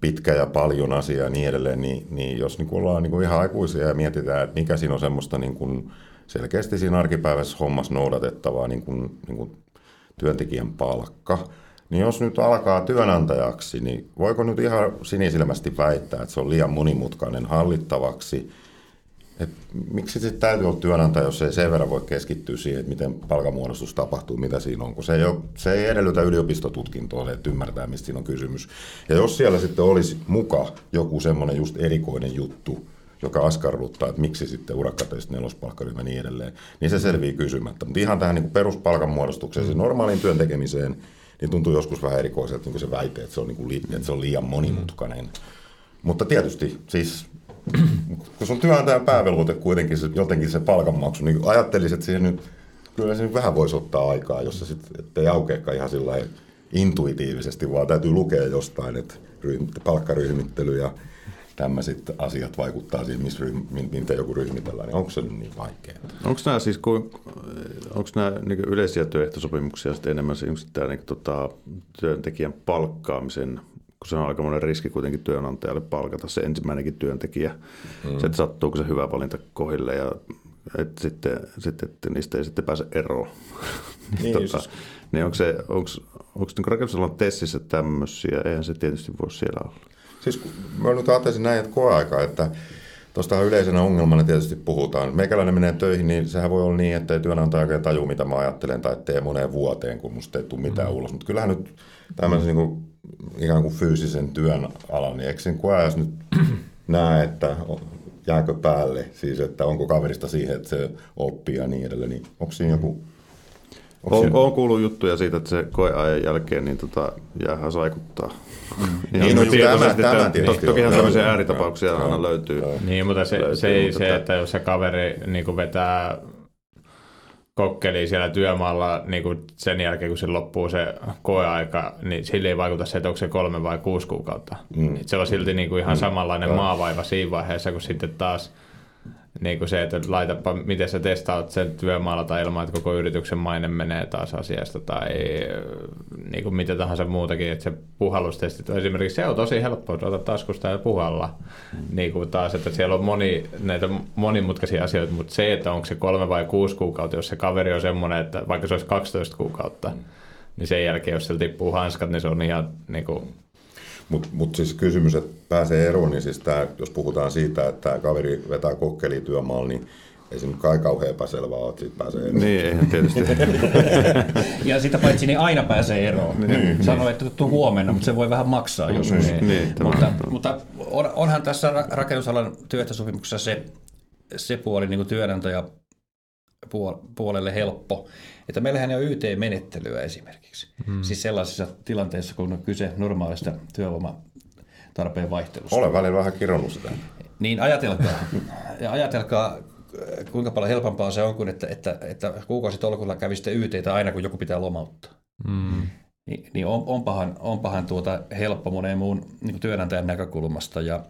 pitkä ja paljon asiaa ja niin edelleen, niin, niin jos niin ollaan niin ihan aikuisia ja mietitään, että mikä siinä on semmoista niin kuin selkeästi siinä arkipäivässä hommassa noudatettavaa niin kuin, niin kuin työntekijän palkka, niin jos nyt alkaa työnantajaksi, niin voiko nyt ihan sinisilmästi väittää, että se on liian monimutkainen hallittavaksi – et miksi sitten täytyy olla työnantaja, jos ei sen verran voi keskittyä siihen, että miten palkamuodostus tapahtuu, mitä siinä on, kun se ei, ole, se ei edellytä yliopistotutkintoa, että ymmärtää, mistä siinä on kysymys. Ja jos siellä sitten olisi muka joku semmoinen just erikoinen juttu, joka askarruttaa, että miksi sitten urakkateista nelospalkkaryhmä niin edelleen, niin se selvii kysymättä. Mutta ihan tähän niin peruspalkan muodostukseen, siis normaaliin työn tekemiseen, niin tuntuu joskus vähän erikoiselta niin se väite, että se on, niin kuin, että se on liian monimutkainen. Mutta tietysti siis kun sun työnantajan päävelvoite kuitenkin se, jotenkin se palkanmaksu, niin ajattelisin, että siihen nyt, kyllä se nyt vähän voisi ottaa aikaa, jos se sitten, ettei aukeakaan ihan sillä intuitiivisesti, vaan täytyy lukea jostain, että palkkaryhmittely ja tämmöiset asiat vaikuttaa siihen, missä ryhm, mitä joku ryhmitellään, niin onko se niin vaikeaa? Onko nämä siis onko nämä niin yleisiä työehtosopimuksia sitten enemmän tämä niin, tota, työntekijän palkkaamisen kun se on aika monen riski kuitenkin työnantajalle palkata se ensimmäinenkin työntekijä. Mm. Se, että sattuuko se hyvä valinta kohille ja että sitten, sitten että niistä ei sitten pääse eroon. niin, tota, siis... niin onko, se, onko, onko niin rakennusalan tessissä tämmöisiä? Eihän se tietysti voi siellä olla. Siis mä nyt ajattelisin näin, että koeaika, että Tuosta yleisenä ongelmana tietysti puhutaan. Meikäläinen menee töihin, niin sehän voi olla niin, että ei työnantaja oikein taju, mitä mä ajattelen, tai tee moneen vuoteen, kun musta ei tule mitään mm. ulos. Mutta kyllähän nyt tämmöisen niin kuin, ikään kuin fyysisen työn alan, niin eikö sen koeajassa nyt näe, että jääkö päälle, siis että onko kaverista siihen, että se oppii ja niin edelleen, niin onko siinä joku on, siinä... on kuullut juttuja siitä, että se koeajan jälkeen niin tota, jäähän saikuttaa. Mm. niin, no, tämä, tämä tietysti Tokihan tämmöisiä ääritapauksia no, aina löytyy. Niin, mutta se, löytyy, se ei mutta se, että jos se kaveri niin vetää kokkeli siellä työmaalla niin kuin sen jälkeen, kun se loppuu se koeaika, niin sille ei vaikuta se, että onko se kolme vai kuusi kuukautta. Mm. Se on silti niin kuin ihan mm. samanlainen mm. maavaiva siinä vaiheessa, kun sitten taas – niin kuin se, että laitapa, miten sä testaat sen työmaalla tai ilman, että koko yrityksen maine menee taas asiasta tai niin kuin mitä tahansa muutakin, että se puhallustestit esimerkiksi se on tosi helppo, että otat taskusta ja puhalla. Mm. Niin kuin taas, että siellä on moni, näitä monimutkaisia asioita, mutta se, että onko se kolme vai kuusi kuukautta, jos se kaveri on semmoinen, että vaikka se olisi 12 kuukautta, niin sen jälkeen, jos sillä tippuu hanskat, niin se on ihan niin kuin, mutta mut siis kysymys, että pääsee eroon, niin siis tää, jos puhutaan siitä, että tämä kaveri vetää kokkeli työmaalla, niin ei se nyt kai kauhean epäselvää ole, että siitä pääsee eroon. Niin, eihän tietysti. ja sitä paitsi niin aina pääsee eroon. Niin, Sanoi, että tuu huomenna, mutta se voi vähän maksaa joskus. Niin, niin, mutta, mutta on, onhan tässä rakennusalan työehtosopimuksessa se, se puoli niin kuin työnantaja puolelle helppo, että meillähän ei ole YT-menettelyä esimerkiksi. Hmm. Siis sellaisissa tilanteissa, kun on kyse normaalista työvoimatarpeen vaihtelusta. Olen välillä vähän kironnut sitä. Niin ajatelkaa, ja ajatelkaa kuinka paljon helpompaa se on kuin, että, että, että kuukausitolkulla kävisitte YTtä aina, kun joku pitää lomauttaa. Hmm. Niin, niin on, onpahan, onpahan tuota helppo monen muun niin työnantajan näkökulmasta. Ja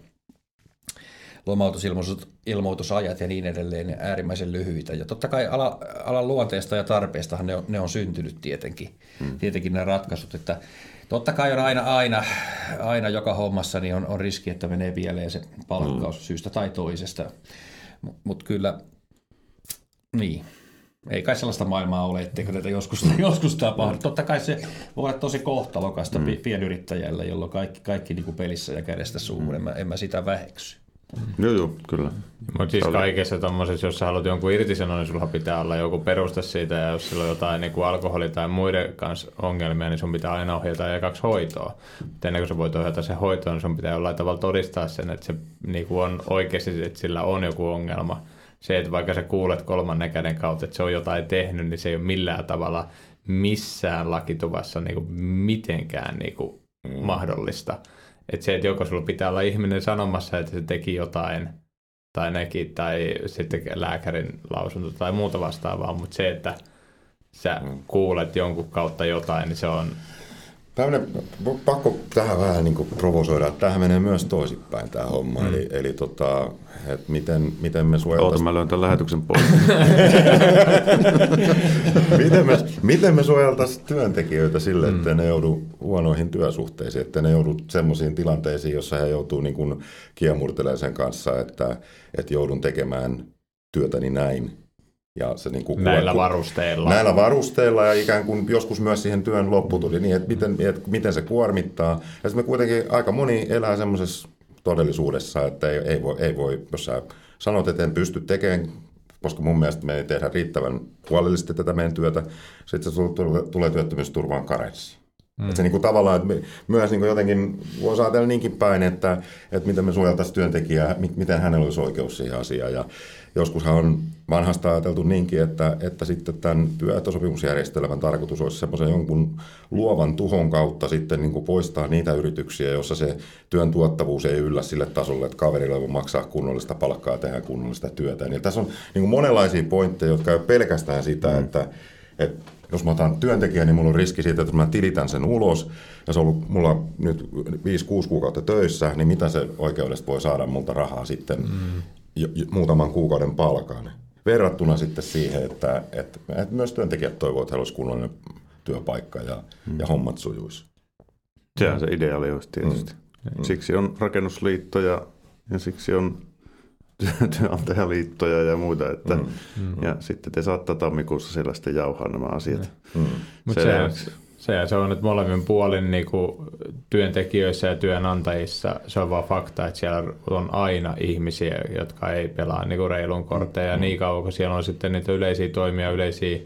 lomautusilmoitusajat ja niin edelleen äärimmäisen lyhyitä. Ja totta kai ala, alan luonteesta ja tarpeestahan ne on, ne on syntynyt tietenkin, hmm. tietenkin nämä ratkaisut, että Totta kai on aina, aina, aina joka hommassa niin on, on riski, että menee pieleen se palkkaus hmm. syystä tai toisesta. Mutta mut kyllä, niin, ei kai sellaista maailmaa ole, etteikö tätä joskus, joskus tapahdu. Totta kai se voi olla tosi kohtalokasta mm. pienyrittäjälle, jolloin kaikki, kaikki niin kuin pelissä ja kädestä suuhun. Mm. En, mä, en mä sitä väheksy. Joo, joo, kyllä. Mutta siis kaikessa tuommoisessa, jos sä haluat jonkun irtisanoa, niin sulla pitää olla joku peruste siitä, ja jos sillä on jotain niin kuin alkoholi- tai muiden kanssa ongelmia, niin sun pitää aina ohjata ekaksi hoitoa. Mutta ennen kuin sä voit ohjata sen hoitoon, niin sun pitää jollain tavalla todistaa sen, että se niin kuin on oikeasti, että sillä on joku ongelma. Se, että vaikka sä kuulet kolmannen käden kautta, että se on jotain tehnyt, niin se ei ole millään tavalla missään lakituvassa niin kuin mitenkään niin kuin mahdollista. Että se, että joko sulla pitää olla ihminen sanomassa, että se teki jotain, tai neki, tai sitten lääkärin lausunto tai muuta vastaavaa, mutta se, että sä kuulet jonkun kautta jotain, niin se on Tämmönen, pakko tähän vähän niin kuin provosoida, että tähän menee myös toisinpäin tämä homma. Mm. Eli, eli tota, että miten, miten me suojeltaisiin... Oota, mä löin tämän lähetyksen pois. miten me, miten me suojeltaisiin työntekijöitä sille, että mm. ne joudu huonoihin työsuhteisiin, että ne joudu semmoisiin tilanteisiin, jossa he joutuu niin kuin kiemurtelemaan sen kanssa, että, että joudun tekemään työtäni näin ja se niin kuin näillä kuva, varusteilla. Näillä varusteilla ja ikään kuin joskus myös siihen työn loppu tuli niin, että miten, että miten se kuormittaa. Ja sitten me kuitenkin aika moni elää semmoisessa todellisuudessa, että ei, ei, voi, ei voi, jos sä sanot, että en pysty tekemään, koska mun mielestä me ei tehdä riittävän huolellisesti tätä meidän työtä, sitten se tulee työttömyysturvaan karenssi. Mm. Että se niin kuin tavallaan, että me, myös niin kuin jotenkin voisi ajatella niinkin päin, että, että miten me suojeltaisiin työntekijää, miten hänellä olisi oikeus siihen asiaan. Ja, Joskushan on vanhasta ajateltu niinkin, että, että sitten tämän työehtosopimusjärjestelmän tarkoitus olisi semmoisen jonkun luovan tuhon kautta sitten niin kuin poistaa niitä yrityksiä, joissa se työn tuottavuus ei yllä sille tasolle, että kaverille voi maksaa kunnollista palkkaa ja tehdä kunnollista työtä. Ja tässä on niin kuin monenlaisia pointteja, jotka ei ole pelkästään sitä, mm. että, että jos mä otan työntekijän, niin mulla on riski siitä, että mä tilitän sen ulos, ja se on ollut mulla nyt 5-6 kuukautta töissä, niin mitä se oikeudesta voi saada multa rahaa sitten mm muutaman kuukauden palkan. Verrattuna sitten siihen, että, että, että myös työntekijät toivovat, että heillä olisi kunnollinen työpaikka ja, mm. ja hommat sujuisi. Sehän se ideaali olisi tietysti. Mm. Siksi on rakennusliittoja ja siksi on työnantajaliittoja ja muita. Että, mm. Mm. Ja sitten te saatte tammikuussa siellä sitten jauhaa nämä asiat. Mm. Mutta se, se, se on nyt molemmin puolin niin kuin työntekijöissä ja työnantajissa. Se on vaan fakta, että siellä on aina ihmisiä, jotka ei pelaa niin kuin reilun kortteja. Mm. Niin kauan kun siellä on sitten niitä yleisiä toimia, yleisiä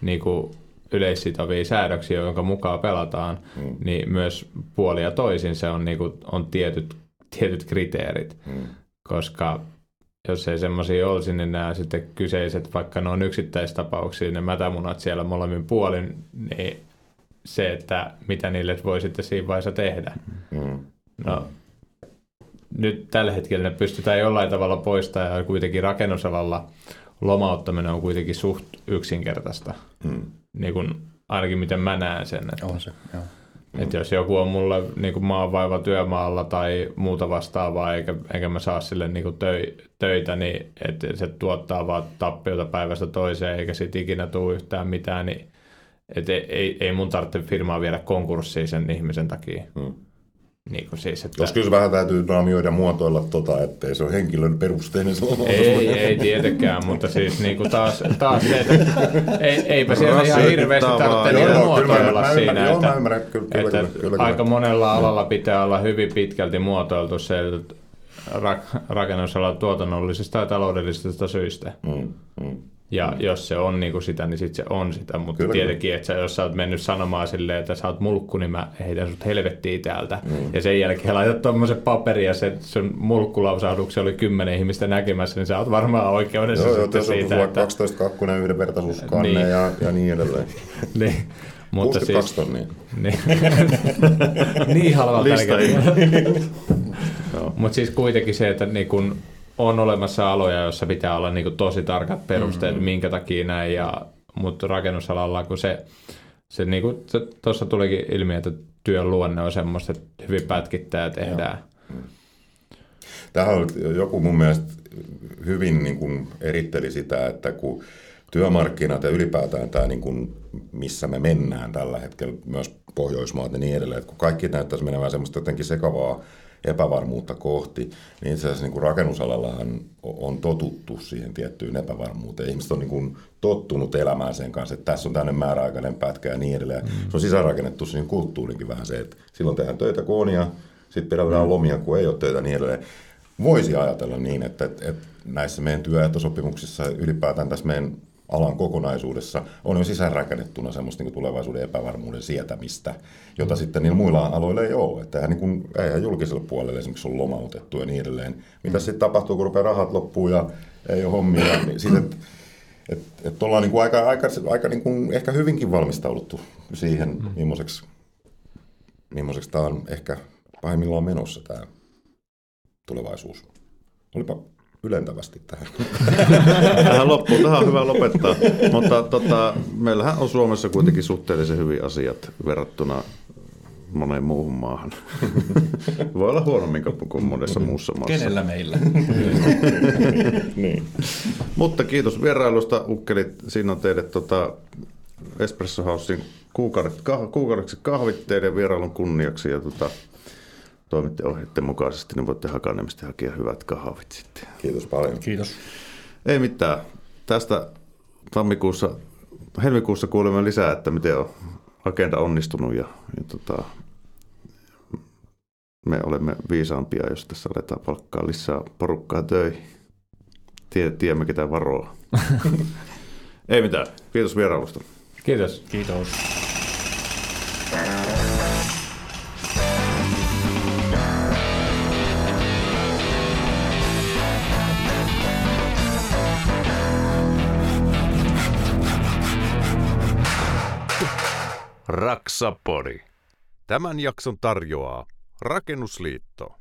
niin kuin yleissitovia säädöksiä, jonka mukaan pelataan, mm. niin myös puoli ja toisin se on, niin kuin, on tietyt, tietyt kriteerit. Mm. Koska jos ei semmoisia olisi, niin nämä sitten kyseiset, vaikka ne on yksittäistapauksia, ne mätämunat siellä molemmin puolin, niin se, että mitä niille voi sitten siinä vaiheessa tehdä. Mm. No, nyt tällä hetkellä ne pystytään jollain tavalla poistamaan ja kuitenkin rakennusalalla lomauttaminen on kuitenkin suht yksinkertaista. Mm. Niin kuin, ainakin miten mä näen sen. Että, on se, joo. Että jos joku on mulle niin kuin maanvaiva työmaalla tai muuta vastaavaa, eikä, eikä mä saa sille niin kuin töi, töitä, niin että se tuottaa vaan tappiota päivästä toiseen, eikä sit ikinä tule yhtään mitään, niin et ei, ei, ei mun tarvitse firmaa viedä konkurssiin sen ihmisen takia. Hmm. Niin kuin siis, että... Jos kyllä vähän täytyy naamioida muotoilla tota, ettei se ole henkilön perusteinen Ei, ei tietenkään, mutta siis niin kuin taas, taas se, että ei, eipä siellä ihan hirveästi tarvitse niitä muotoilla mä, siinä. Mä, että, joo, ymmärrän, kyllä, että kyllä, kyllä, aika kyllä. monella alalla pitää olla hyvin pitkälti muotoiltu se, että rak- rakennusalan tuotannollisista ja taloudellisista syistä. Mm, mm. Ja mm. jos se on niinku sitä, niin sitten se on sitä. Mutta kyllä, tietenkin, että sä, jos sä oot mennyt sanomaan silleen, että sä oot mulkku, niin mä heitän sut helvettiin täältä. Mm. Ja sen jälkeen laitat tuommoisen paperin ja se, sun mulkkulausahduksi oli kymmenen ihmistä näkemässä, niin sä oot varmaan oikeudessa joo, sitten joo, siitä. Joo, että... 12 kakkunen yhdenvertaisuuskanne niin. ja, ja niin edelleen. niin. Mutta 62 siis, tonnia. Niin, niin halvalta. Mutta siis kuitenkin se, että niin kun on olemassa aloja, joissa pitää olla niin kuin tosi tarkat perusteet, mm-hmm. minkä takia näin, ja, mutta rakennusalalla, kun se, se niin kuin tuossa tulikin ilmi, että työn luonne on semmoista, että hyvin pätkittää ja tehdään. Tähän on joku mun mielestä hyvin niin kuin eritteli sitä, että kun työmarkkinat ja ylipäätään tämä, niin kuin, missä me mennään tällä hetkellä, myös Pohjoismaat ja niin edelleen, että kun kaikki näyttäisi menevän semmoista jotenkin sekavaa epävarmuutta kohti, niin itse asiassa niin kuin rakennusalallahan on totuttu siihen tiettyyn epävarmuuteen. Ihmiset on niin kuin tottunut elämään sen kanssa, että tässä on tämmöinen määräaikainen pätkä ja niin edelleen. Mm. Se on sisäänrakennettu siihen kulttuurinkin vähän se, että silloin tehdään töitä kun on ja sitten pidetään mm. lomia, kun ei ole töitä niin edelleen. Voisi ajatella niin, että, että, että näissä meidän työehtosopimuksissa ylipäätään tässä meidän alan kokonaisuudessa on jo sisäänrakennettuna semmoista niin tulevaisuuden epävarmuuden sietämistä, jota sitten niillä muilla aloilla ei ole. Että eihän, niin kuin, eihän julkisella puolella esimerkiksi on lomautettu ja niin edelleen. Mitä mm. sitten tapahtuu, kun rupeaa rahat loppuu ja ei ole hommia, niin sitten, että et, et ollaan niin kuin aika, aika, aika niin kuin ehkä hyvinkin valmistauduttu siihen, mm. millaiseksi, millaiseksi tämä on ehkä pahimmillaan menossa tämä tulevaisuus. Olipa ylentävästi tähän. tähän loppuun, tähän on hyvä lopettaa. Mutta tota, meillähän on Suomessa kuitenkin suhteellisen hyvin asiat verrattuna moneen muuhun maahan. Voi olla huonommin kuin monessa muussa maassa. Kenellä meillä? niin. Mutta kiitos vierailusta, ukkelit. Siinä on teille tota Espresso Housein kuukaudeksi kahvit teidän vierailun kunniaksi. Ja tota, toimitte ohjeiden mukaisesti, niin voitte Hakaniemestä hakea hyvät kahvit sitten. Kiitos paljon. Kiitos. Ei mitään. Tästä tammikuussa, helmikuussa kuulemme lisää, että miten on agenda onnistunut ja, ja tota, me olemme viisaampia, jos tässä aletaan palkkaa lisää porukkaa töihin. Tie, tiedämme, ketä varoa. Ei mitään. Kiitos vierailusta. Kiitos. Kiitos. Raksapori. Tämän jakson tarjoaa Rakennusliitto.